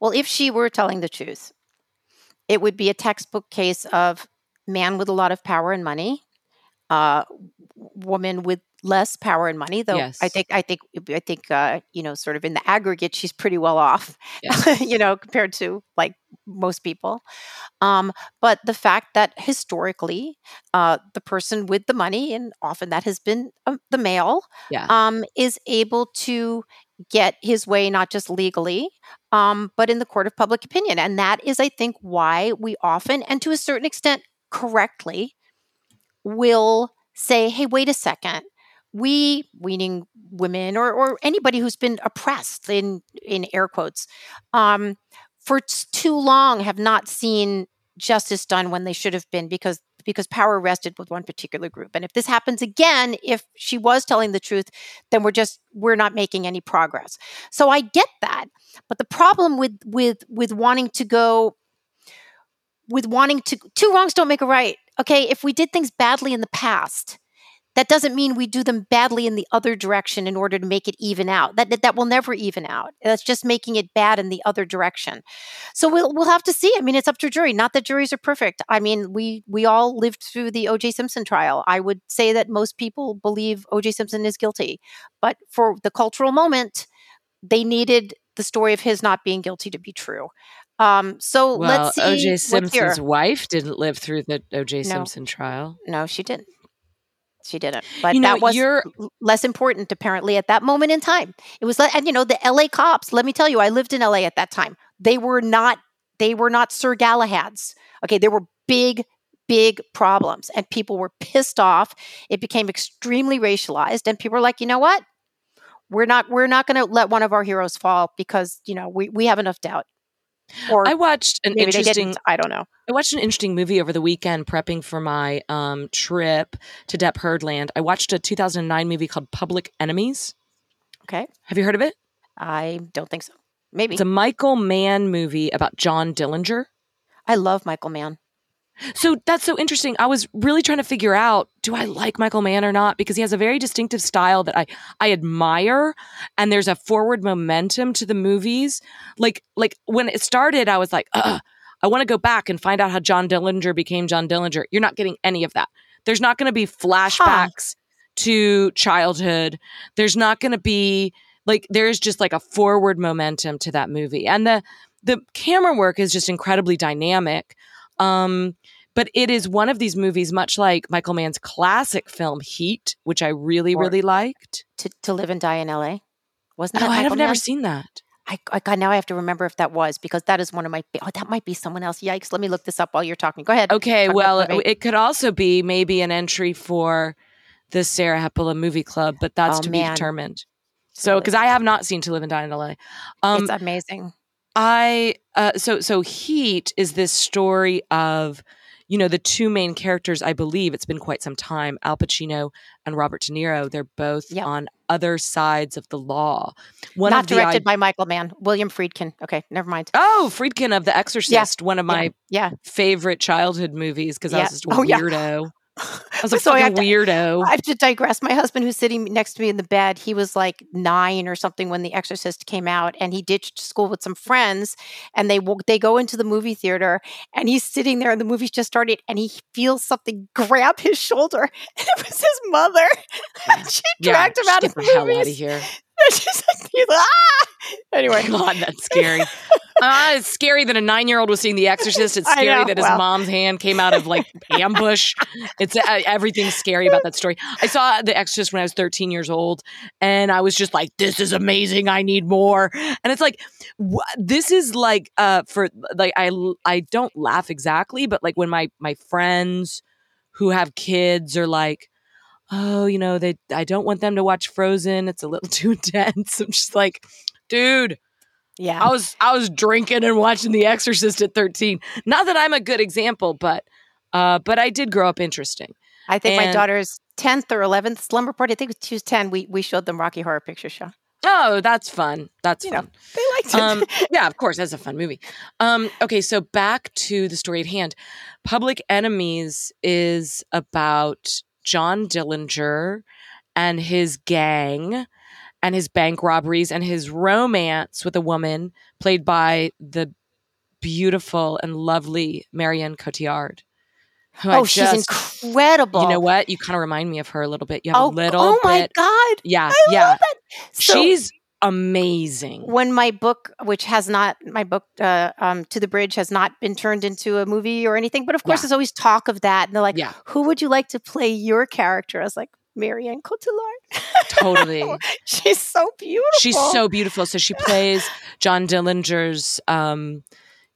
well, if she were telling the truth, it would be a textbook case of man with a lot of power and money, uh, woman with less power and money. Though I think I think I think uh, you know, sort of in the aggregate, she's pretty well off, Yeah. you know, compared to like most people. Um, but the fact that historically, uh, the person with the money, and often that has been uh, the male, Yeah. um, is able to get his way, not just legally, um, but in the court of public opinion. And that is, I think, why we often, and to a certain extent correctly, will say, hey, wait a second. We, meaning women or, or anybody who's been oppressed in, in air quotes, um, for too long have not seen justice done when they should have been because because power rested with one particular group. And if this happens again if she was telling the truth then we're just we're not making any progress. So i get that but the problem with with with wanting to go with wanting to two wrongs don't make a right. Okay if we did things badly in the past that doesn't mean we do them badly in the other direction in order to make it even out. That, that, that will never even out. That's just making it bad in the other direction. So we'll we'll have to see. I mean, it's up to jury. Not that juries are perfect. I mean, we we all lived through the O.J. Simpson trial. I would say that most people believe O.J. Simpson is guilty, but for the cultural moment, they needed the story of his not being guilty to be true. Um, so well, let's see. O.J. Simpson's wife didn't live through the O.J. No. Simpson trial. No, she didn't. She didn't. But You know, that was you're- less important apparently at that moment in time. It was, and you know, the LA cops. Let me tell you, I lived in LA at that time. They were not. They were not Sir Galahads. Okay, they were big, big problems, and people were pissed off. It became extremely racialized, and people were like, you know what? We're not. We're not going to let one of our heroes fall because you know we we have enough doubt. Or I watched an interesting. I don't know. I watched an interesting movie over the weekend prepping for my um, trip to Depp Heardland. I watched a 2009 movie called Public Enemies. Okay, Have you heard of it? I don't think so. Maybe It's a Michael Mann movie about John Dillinger. I love Michael Mann. So that's so interesting. I was really trying to figure out do I like Michael Mann or not because he has a very distinctive style that I I admire and there's a forward momentum to the movies. Like like when it started I was like, Ugh, I want to go back and find out how John Dillinger became John Dillinger. You're not getting any of that. There's not going to be flashbacks to childhood. There's not going to be like there's just like a forward momentum to that movie. And the the camera work is just incredibly dynamic. Um but it is one of these movies much like Michael Mann's classic film Heat, which I really Or- really liked. to, to live and die in LA. Wasn't that Oh, I've never seen that. I, I God, now I have to remember if that was because that is one of my. Oh, that might be someone else. Yikes! Let me look this up while you're talking. Go ahead. Okay, Talk well, it could also be maybe an entry for the Sarah Hepola Movie Club, but that's Oh, to man. be determined. So, because I have not seen To Live and Die in LA, um, it's amazing. I uh, so so Heat is this story of you know the two main characters. I believe it's been quite some time. Al Pacino and Robert De Niro. They're both Yep. on other sides of the law. One Not directed I- by Michael Mann. William Friedkin. Okay, never mind. oh Friedkin of The Exorcist, one of my yeah. favorite childhood movies because I was just a Oh, yeah. weirdo. I was like, So I have to- weirdo. I have to digress. My husband, who's sitting next to me in the bed, he was like nine or something when The Exorcist came out, and he ditched school with some friends, and they they go into the movie theater, and he's sitting there, and the movie's just started, and he feels something grab his shoulder, and it was his mother, she dragged him out of the the hell out of here. And she's like, he's like, ah! Anyway, God, that's scary. uh, it's scary that a nine-year-old was seeing The Exorcist. It's scary know, that his mom's hand came out of like ambush. It's uh, everything's scary about that story. I saw The Exorcist when I was 13 years old, and I was just like, "This is amazing. I need more." And it's like, wh- this is like, uh, for like, I I don't laugh exactly, but like when my my friends who have kids are like. Oh, you know, they I don't want them to watch Frozen. It's a little too intense. I'm just like, dude, yeah. I was I was drinking and watching The Exorcist at 13. Not that I'm a good example, but uh, but I did grow up interesting. I think my daughter's 10th or 11th slumber party, I think she was 10, we, we showed them Rocky Horror Picture Show. Oh, that's fun. That's You know, fun. They liked it. Um, yeah, of course, that's a fun movie. Um, okay, so back to the story at hand. Public Enemies is about John Dillinger and his gang and his bank robberies and his romance with a woman played by the beautiful and lovely Marion Cotillard. Who I oh, she's incredible. You know what? You kind of remind me of her a little bit. You have Oh, a little oh my bit. God. Yeah, I yeah. So She's amazing. when my book, which has not, my book, uh, um, To the Bridge, has not been turned into a movie or anything, but of course, Yeah. there's always talk of that. And they're like, Yeah. who would you like to play your character? I was like, Marion Cotillard. Totally. She's so beautiful. She's so beautiful. So she plays John Dillinger's, um,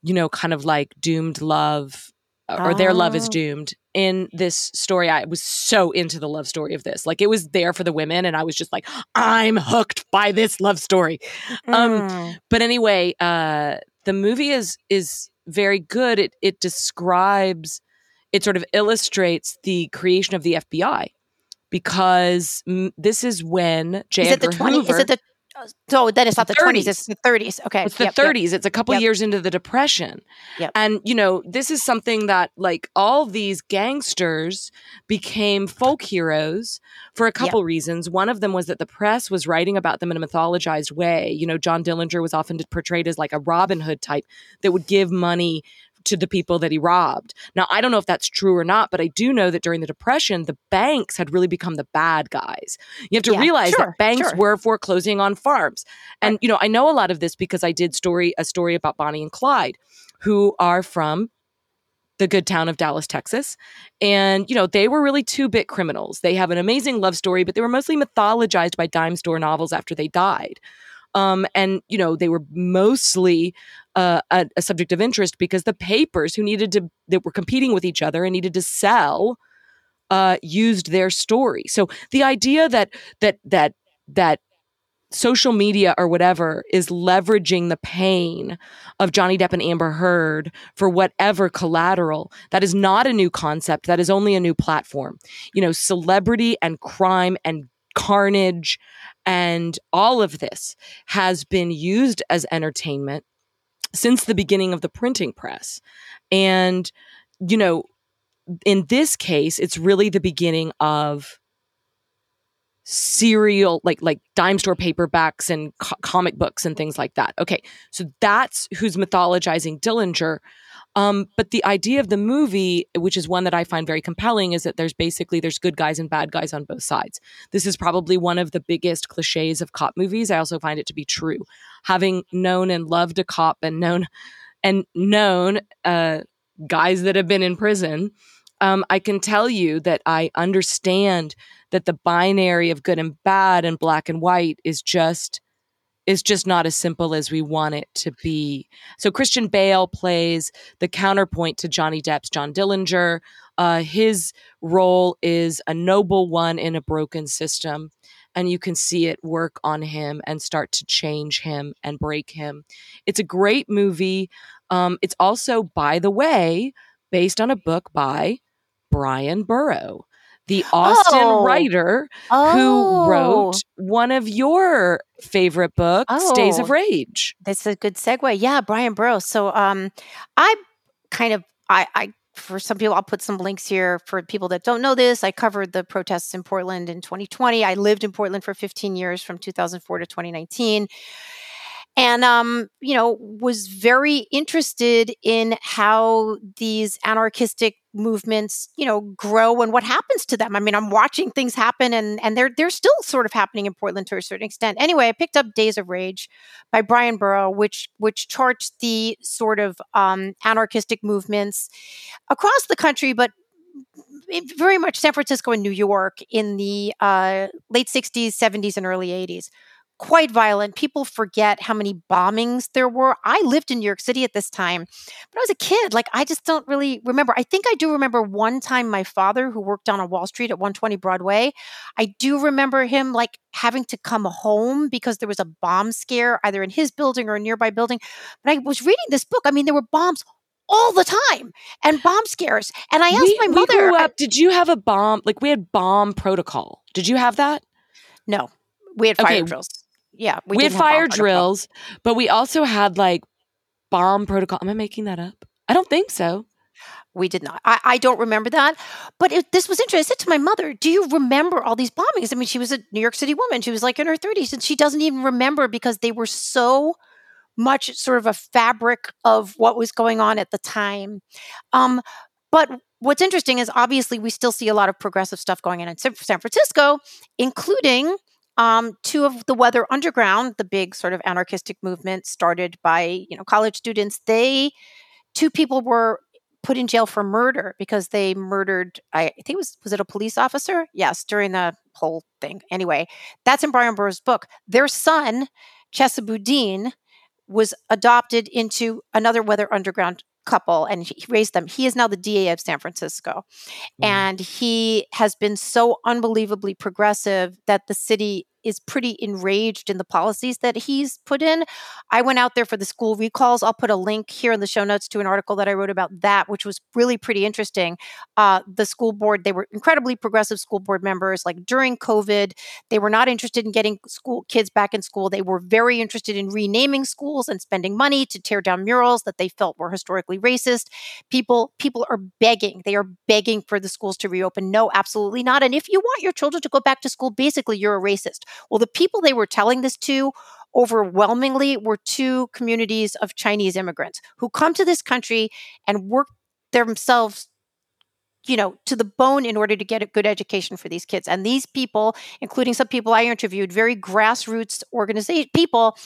you know, kind of like doomed love, or their love is Oh. doomed. In this story, I was so into the love story of this. Like it was there for the women, and I was just like, I'm hooked by this love story. Um, Mm. but anyway, uh, the movie is is very good. It it describes, it sort of illustrates the creation of the FBI because mm, this is when J. is it the Edgar 20? Hoover, Is it the uh, so then it's not the 20s, 30s. it's the 30s. Okay. it's the Yep, yep. 30s. It's a couple Yep. years into the Depression. Yep. And, you know, this is something that, like, all these gangsters became folk heroes for a couple reasons. One of them was that the press was writing about them in a mythologized way. You know, John Dillinger was often portrayed as like a Robin Hood type that would give money to the people that he robbed. Now, I don't know if that's true or not, but I do know that during the Depression, the banks had really become the bad guys. You have to Yeah, realize sure, that banks sure. were foreclosing on farms. And you know, I know a lot of this because I did story a story about Bonnie and Clyde, who are from the good town of Dallas, Texas. And, you know, they were really two bit criminals. They have an amazing love story, but they were mostly mythologized by dime store novels after they died. Um, and, you know, they were mostly uh, a, a subject of interest because the papers who needed to, that were competing with each other and needed to sell, uh, used their story. So the idea that, that, that, that, social media or whatever is leveraging the pain of Johnny Depp and Amber Heard for whatever collateral. That is not a new concept. That is only a new platform. You know, celebrity and crime and carnage and all of this has been used as entertainment since the beginning of the printing press. And, you know, in this case, it's really the beginning of serial like like dime store paperbacks and co- comic books and things like that. Okay, so that's who's mythologizing Dillinger. Um, but the idea of the movie, which is one that I find very compelling, is that there's basically there's good guys and bad guys on both sides. This is probably one of the biggest cliches of cop movies. I also find it to be true. Having known and loved a cop and known and known uh, guys that have been in prison, um, I can tell you that I understand that the binary of good and bad and black and white is just is just not as simple as we want it to be. So Christian Bale plays the counterpoint to Johnny Depp's John Dillinger. Uh, his role is a noble one in a broken system, and you can see it work on him and start to change him and break him. It's a great movie. Um, it's also, by the way, based on a book by Bryan Burrough, the Austin Oh. writer Oh, who wrote one of your favorite books, Days of Oh. Rage. That's a good segue. Yeah, Bryan Burroughs. So um I kind of I I for some people I'll put some links here for people that don't know this. I covered the protests in Portland in 2020. I lived in Portland for 15 years from 2004 to 2019. And um, you know, was very interested in how these anarchistic movements, you know, grow and what happens to them. I mean, I'm watching things happen and and they're they're still sort of happening in Portland to a certain extent. Anyway, I picked up Days of Rage by Bryan Burrough, which which charts the sort of um, anarchistic movements across the country, but very much San Francisco and New York in the uh, late 60s, 70s, and early 80s. Quite violent. People forget how many bombings there were. I lived in New York City at this time, but I was a kid. Like, I just don't really remember. I think I do remember one time my father, who worked down on Wall Street at 120 Broadway, I do remember him like having to come home because there was a bomb scare either in his building or a nearby building. But I was reading this book. I mean, there were bombs all the time and bomb scares. And I asked we, my mother. grew I- did you have a bomb? Like we had bomb protocol. Did you have that? no, we had fire Okay. drills. Yeah, We, didn't had fire protocol. drills, but we also had like bomb protocol. Am I making that up? I don't think so. We did not. I, I don't remember that. But it, this was interesting. I said to my mother, Do you remember all these bombings? I mean, she was a New York City woman. She was like in her 30s, and she doesn't even remember because they were so much sort of a fabric of what was going on at the time. Um, but what's interesting is obviously we still see a lot of progressive stuff going on in San Francisco, including um, two of the Weather Underground, the big sort of anarchistic movement started by you know college students. They two people were put in jail for murder because they murdered I think it was was it a police officer? Yes, during the whole thing. Anyway, that's in Bryan Burrough's book. Their son, Chesa Boudin, was adopted into another Weather Underground couple and he raised them. He is now the DA of San Francisco. Mm. And he has been so unbelievably progressive that the city is pretty enraged in the policies that he's put in. I went out there for the school recalls. I'll put a link here in the show notes to an article that I wrote about that, which was really pretty interesting. Uh, the school board, they were incredibly progressive school board members. Like during COVID, they were not interested in getting school kids back in school. They were very interested in renaming schools and spending money to tear down murals that they felt were historically racist. People, people are begging. They are begging for the schools to reopen. No, absolutely not. And if you want your children to go back to school, basically you're a racist. Well, the people they were telling this to overwhelmingly were two communities of Chinese immigrants who come to this country and work themselves you know to the bone in order to get a good education for these kids. And these people including some people i interviewed very grassroots organization people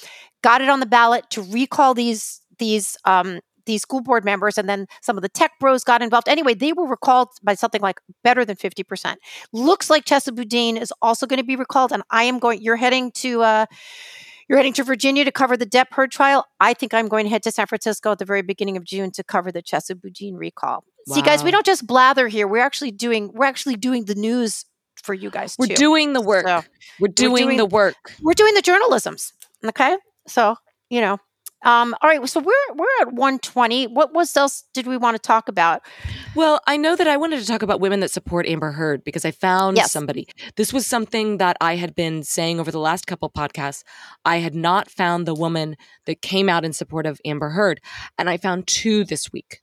got it on the ballot to recall these these um, these school board members and then some of the tech bros got involved. Anyway, they were recalled by something like better than 50%. Looks like Chesa Boudin is also going to be recalled. And I am going, you're heading to, uh, you're heading to Virginia to cover the Depp Heard trial. I think I'm going to head to San Francisco at the very beginning of June to cover the Chesa Boudin recall. Wow. See, guys, we don't just blather here. We're actually doing we're actually doing the news for you guys. We're too. doing the work. So we're, doing we're, doing the work. We're doing the journalisms. Okay, so you know um, all right, so we're we're at 120. What was else did we want to talk about? Well, I know that I wanted to talk about women that support Amber Heard because I found yes. somebody. This was something that I had been saying over the last couple podcasts. I had not found the woman that came out in support of Amber Heard, and I found two this week.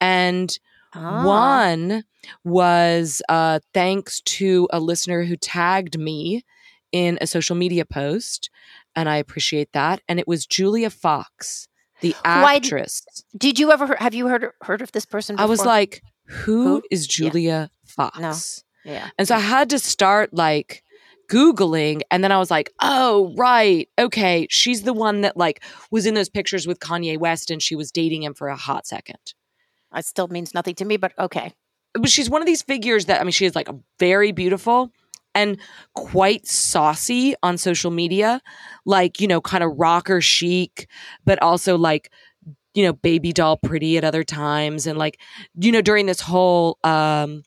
And ah. one was uh, thanks to a listener who tagged me in a social media post and I appreciate that. And it was Julia Fox, the actress. Did, did, you ever have you heard heard of this person? Before? I was like, who, who? is Julia yeah. Fox? No. Yeah. And so I had to start like googling and then I was like, "Oh, right. Okay, she's the one that like was in those pictures with Kanye West and she was dating him for a hot second. It still means nothing to me, but okay. But she's one of these figures that I mean she is like very beautiful and quite saucy on social media, like, you know, kind of rocker chic, but also like, you know, baby doll pretty at other times. And like, you know, during this whole, um,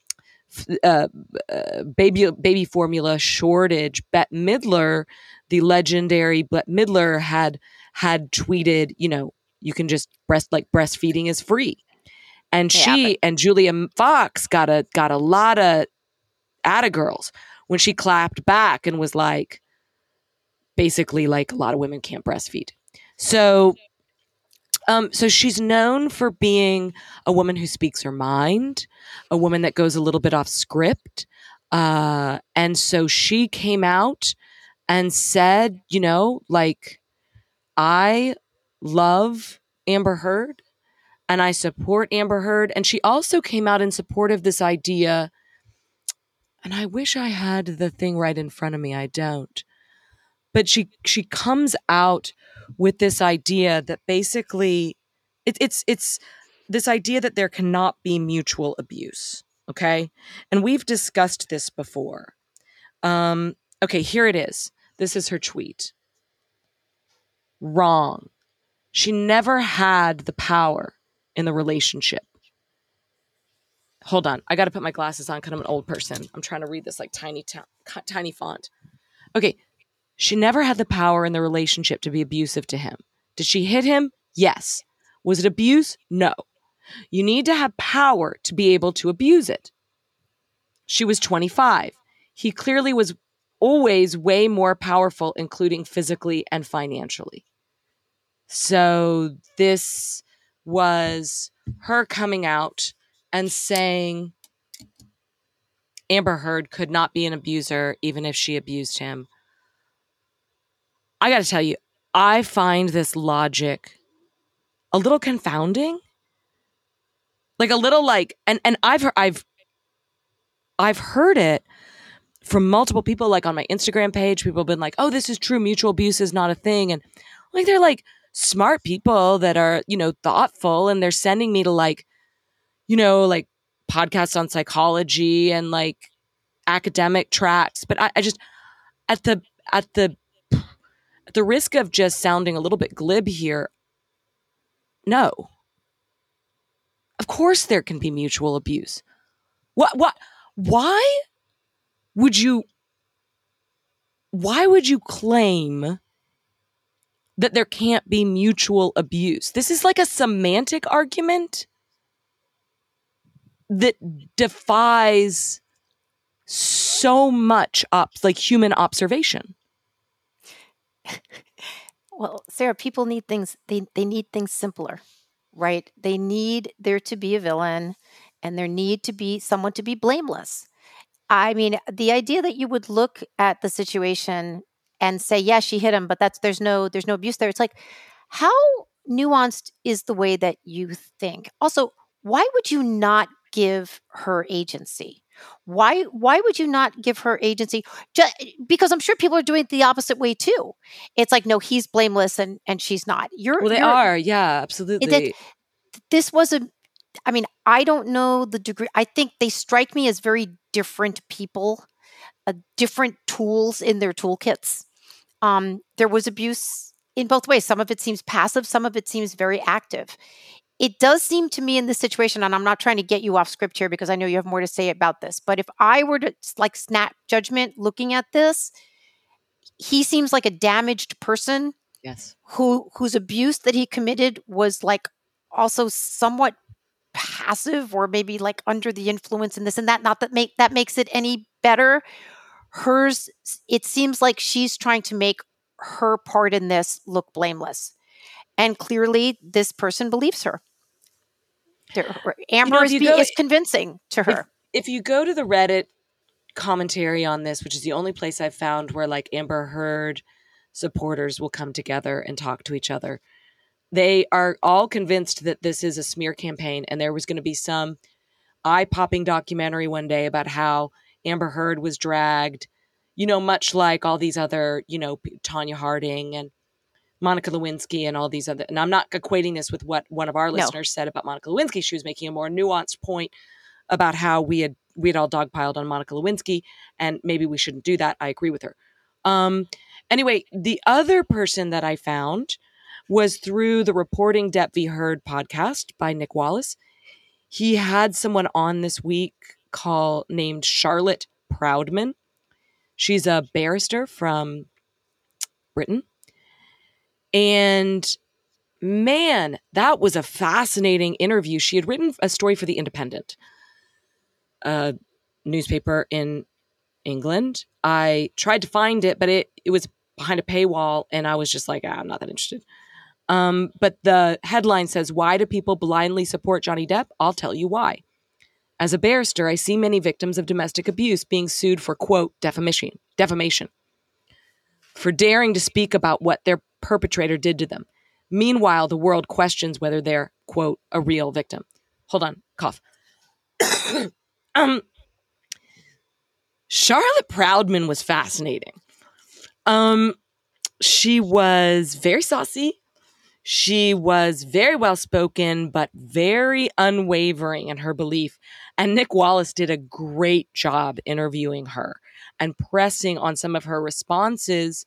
uh, uh, baby baby formula shortage. Bette Midler, the legendary Bette Midler, had had tweeted, you know, you can just breast like breastfeeding is free, and she but- and Julia Fox got a got a lot of Atta girls when she clapped back and was like, basically, like a lot of women can't breastfeed. So, um, so she's known for being a woman who speaks her mind, a woman that goes a little bit off script. Uh, and so she came out and said, you know, like, I love Amber Heard and I support Amber Heard. And she also came out in support of this idea and I wish I had the thing right in front of me. I don't. But she she comes out with this idea that basically it, it's it's this idea that there cannot be mutual abuse. Okay, and we've discussed this before. Um, okay, here it is. This is her tweet. Wrong. She never had the power in the relationship hold on. I got to put my glasses on because I'm an old person. I'm trying to read this like tiny, t- tiny font. Okay. She never had the power in the relationship to be abusive to him. Did she hit him? Yes. Was it abuse? No. You need to have power to be able to abuse it. She was 25. He clearly was always way more powerful, including physically and financially. So this was her coming out and saying Amber Heard could not be an abuser even if she abused him. I got to tell you, I find this logic a little confounding. Like a little like and and I've heard, I've I've heard it from multiple people like on my Instagram page people have been like, "Oh, this is true mutual abuse is not a thing." And like they're like smart people that are, you know, thoughtful and they're sending me to like you know, like podcasts on psychology and like academic tracks. But I, I just at the at the at the risk of just sounding a little bit glib here, no. Of course there can be mutual abuse. What what why would you why would you claim that there can't be mutual abuse? This is like a semantic argument that defies so much up like human observation. Well, Sarah, people need things they they need things simpler, right? They need there to be a villain and there need to be someone to be blameless. I mean, the idea that you would look at the situation and say, "Yeah, she hit him," but that's there's no there's no abuse there. It's like how nuanced is the way that you think? Also, why would you not give her agency? Why why would you not give her agency? Just, because I'm sure people are doing it the opposite way too. It's like no, he's blameless and and she's not. You're well, they you're, are, yeah, absolutely. It, this was a. I mean, I don't know the degree. I think they strike me as very different people, uh, different tools in their toolkits. Um, there was abuse in both ways. Some of it seems passive, some of it seems very active it does seem to me in this situation, and I'm not trying to get you off script here because I know you have more to say about this, but if I were to like snap judgment looking at this, he seems like a damaged person. Yes. Who whose abuse that he committed was like also somewhat passive or maybe like under the influence and this and that. Not that make that makes it any better. Hers, it seems like she's trying to make her part in this look blameless. And clearly, this person believes her. Amber you know, is, go, is, convincing to her. If, if you go to the Reddit commentary on this, which is the only place I've found where like Amber Heard supporters will come together and talk to each other, they are all convinced that this is a smear campaign and there was going to be some eye popping documentary one day about how Amber Heard was dragged, you know, much like all these other, you know, Tonya Harding and Monica Lewinsky and all these other, and I'm not equating this with what one of our listeners no. said about Monica Lewinsky. She was making a more nuanced point about how we had we had all dogpiled on Monica Lewinsky, and maybe we shouldn't do that. I agree with her. Um, anyway, the other person that I found was through the Reporting Depp v. Heard podcast by Nick Wallace. He had someone on this week called named Charlotte Proudman. She's a barrister from Britain and man, that was a fascinating interview. She had written a story for The Independent, a newspaper in England. I tried to find it, but it, it was behind a paywall, and I was just like, ah, I'm not that interested. Um, but the headline says, Why do people blindly support Johnny Depp? I'll tell you why. As a barrister, I see many victims of domestic abuse being sued for, quote, defamation, defamation, for daring to speak about what their perpetrator did to them. Meanwhile, the world questions whether they're, quote, a real victim. Hold on, cough. um, Charlotte Proudman was fascinating. Um, she was very saucy. She was very well spoken, but very unwavering in her belief. And Nick Wallace did a great job interviewing her and pressing on some of her responses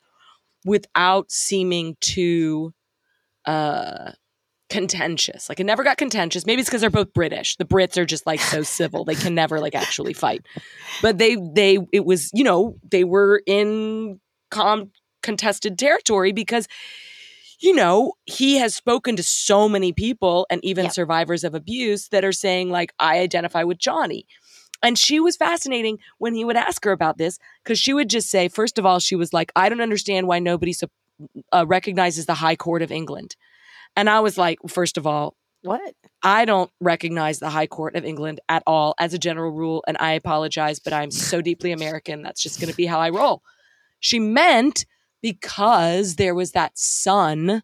without seeming too uh contentious. Like it never got contentious. Maybe it's because they're both British. The Brits are just like so civil. They can never like actually fight. But they they it was, you know, they were in com contested territory because you know, he has spoken to so many people and even yep. survivors of abuse that are saying like I identify with Johnny. And she was fascinating when he would ask her about this because she would just say, first of all, she was like, I don't understand why nobody uh, recognizes the High Court of England. And I was like, first of all, what? I don't recognize the High Court of England at all as a general rule. And I apologize, but I'm so deeply American. That's just going to be how I roll. She meant because there was that Sun.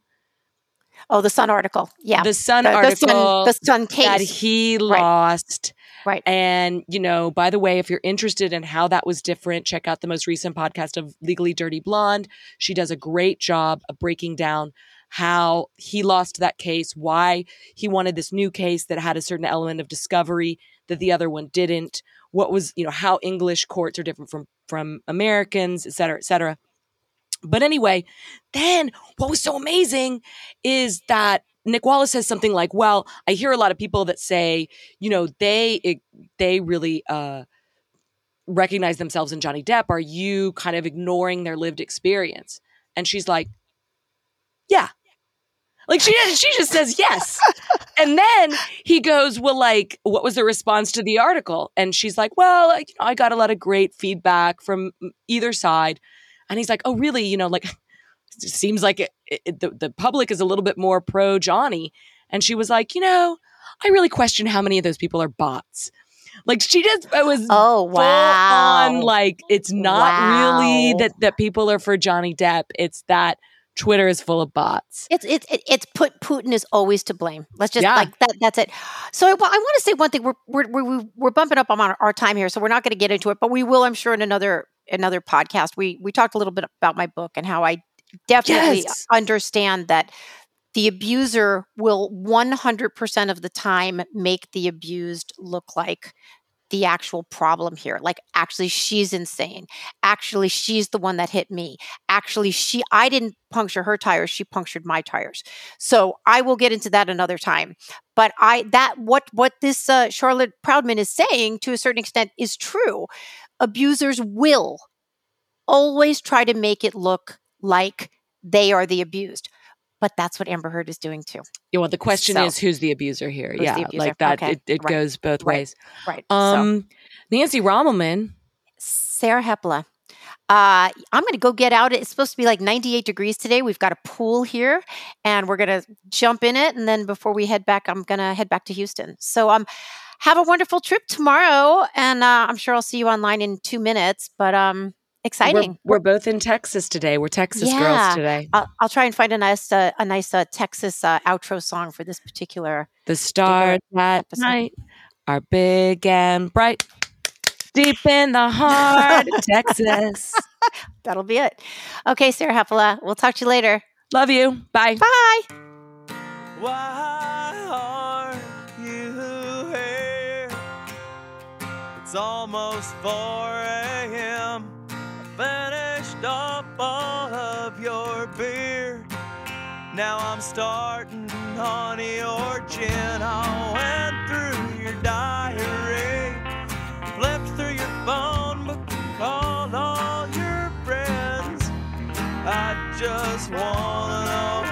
Oh, the Sun article. Yeah. The Sun the, article. The Sun, the Sun case. That he lost. Right. And, you know, by the way, if you're interested in how that was different, check out the most recent podcast of Legally Dirty Blonde. She does a great job of breaking down how he lost that case, why he wanted this new case that had a certain element of discovery that the other one didn't, what was, you know, how English courts are different from from Americans, et cetera, et cetera. But anyway, then what was so amazing is that Nick Wallace says something like, "Well, I hear a lot of people that say, you know, they they really uh, recognize themselves in Johnny Depp. Are you kind of ignoring their lived experience?" And she's like, "Yeah." Like she she just says yes. and then he goes, "Well, like what was the response to the article?" And she's like, "Well, you know, I got a lot of great feedback from either side." And he's like, "Oh, really? You know, like seems like it, it, the, the public is a little bit more pro Johnny. And she was like, you know, I really question how many of those people are bots. Like she just it was oh wow on like it's not wow. really that that people are for Johnny Depp. It's that Twitter is full of bots. It's it's it's put Putin is always to blame. Let's just yeah. like that. That's it. So I, I want to say one thing. We're we're we're, we're bumping up on our, our time here, so we're not going to get into it, but we will, I'm sure, in another another podcast. We we talked a little bit about my book and how I definitely yes. understand that the abuser will 100% of the time make the abused look like the actual problem here. Like, actually, she's insane. Actually, she's the one that hit me. Actually, she, I didn't puncture her tires. She punctured my tires. So I will get into that another time. But I, that, what, what this uh, Charlotte Proudman is saying to a certain extent is true. Abusers will always try to make it look like they are the abused. But that's what Amber Heard is doing too. Yeah, well, the question so, is who's the abuser here? Yeah, abuser? like that. Okay. It, it right. goes both right. ways. Right. Um, so. Nancy Rommelmann, Sarah Hepola. Uh, I'm going to go get out. It's supposed to be like 98 degrees today. We've got a pool here, and we're going to jump in it. And then before we head back, I'm going to head back to Houston. So um, have a wonderful trip tomorrow, and uh, I'm sure I'll see you online in two minutes. But um, exciting. We're, we're, both in Texas today. We're Texas yeah. girls today. I'll, I'll, try and find a nice, uh, a nice uh, Texas uh, outro song for this particular. The stars at night are big and bright, deep in the heart of Texas. That'll be it. Okay, Sarah Hepola. We'll talk to you later. Love you. Bye. Bye. Why are you here? It's almost 4 Now I'm starting on your gin. I went through your diary, flipped through your phone book, called all your friends. I just wanna know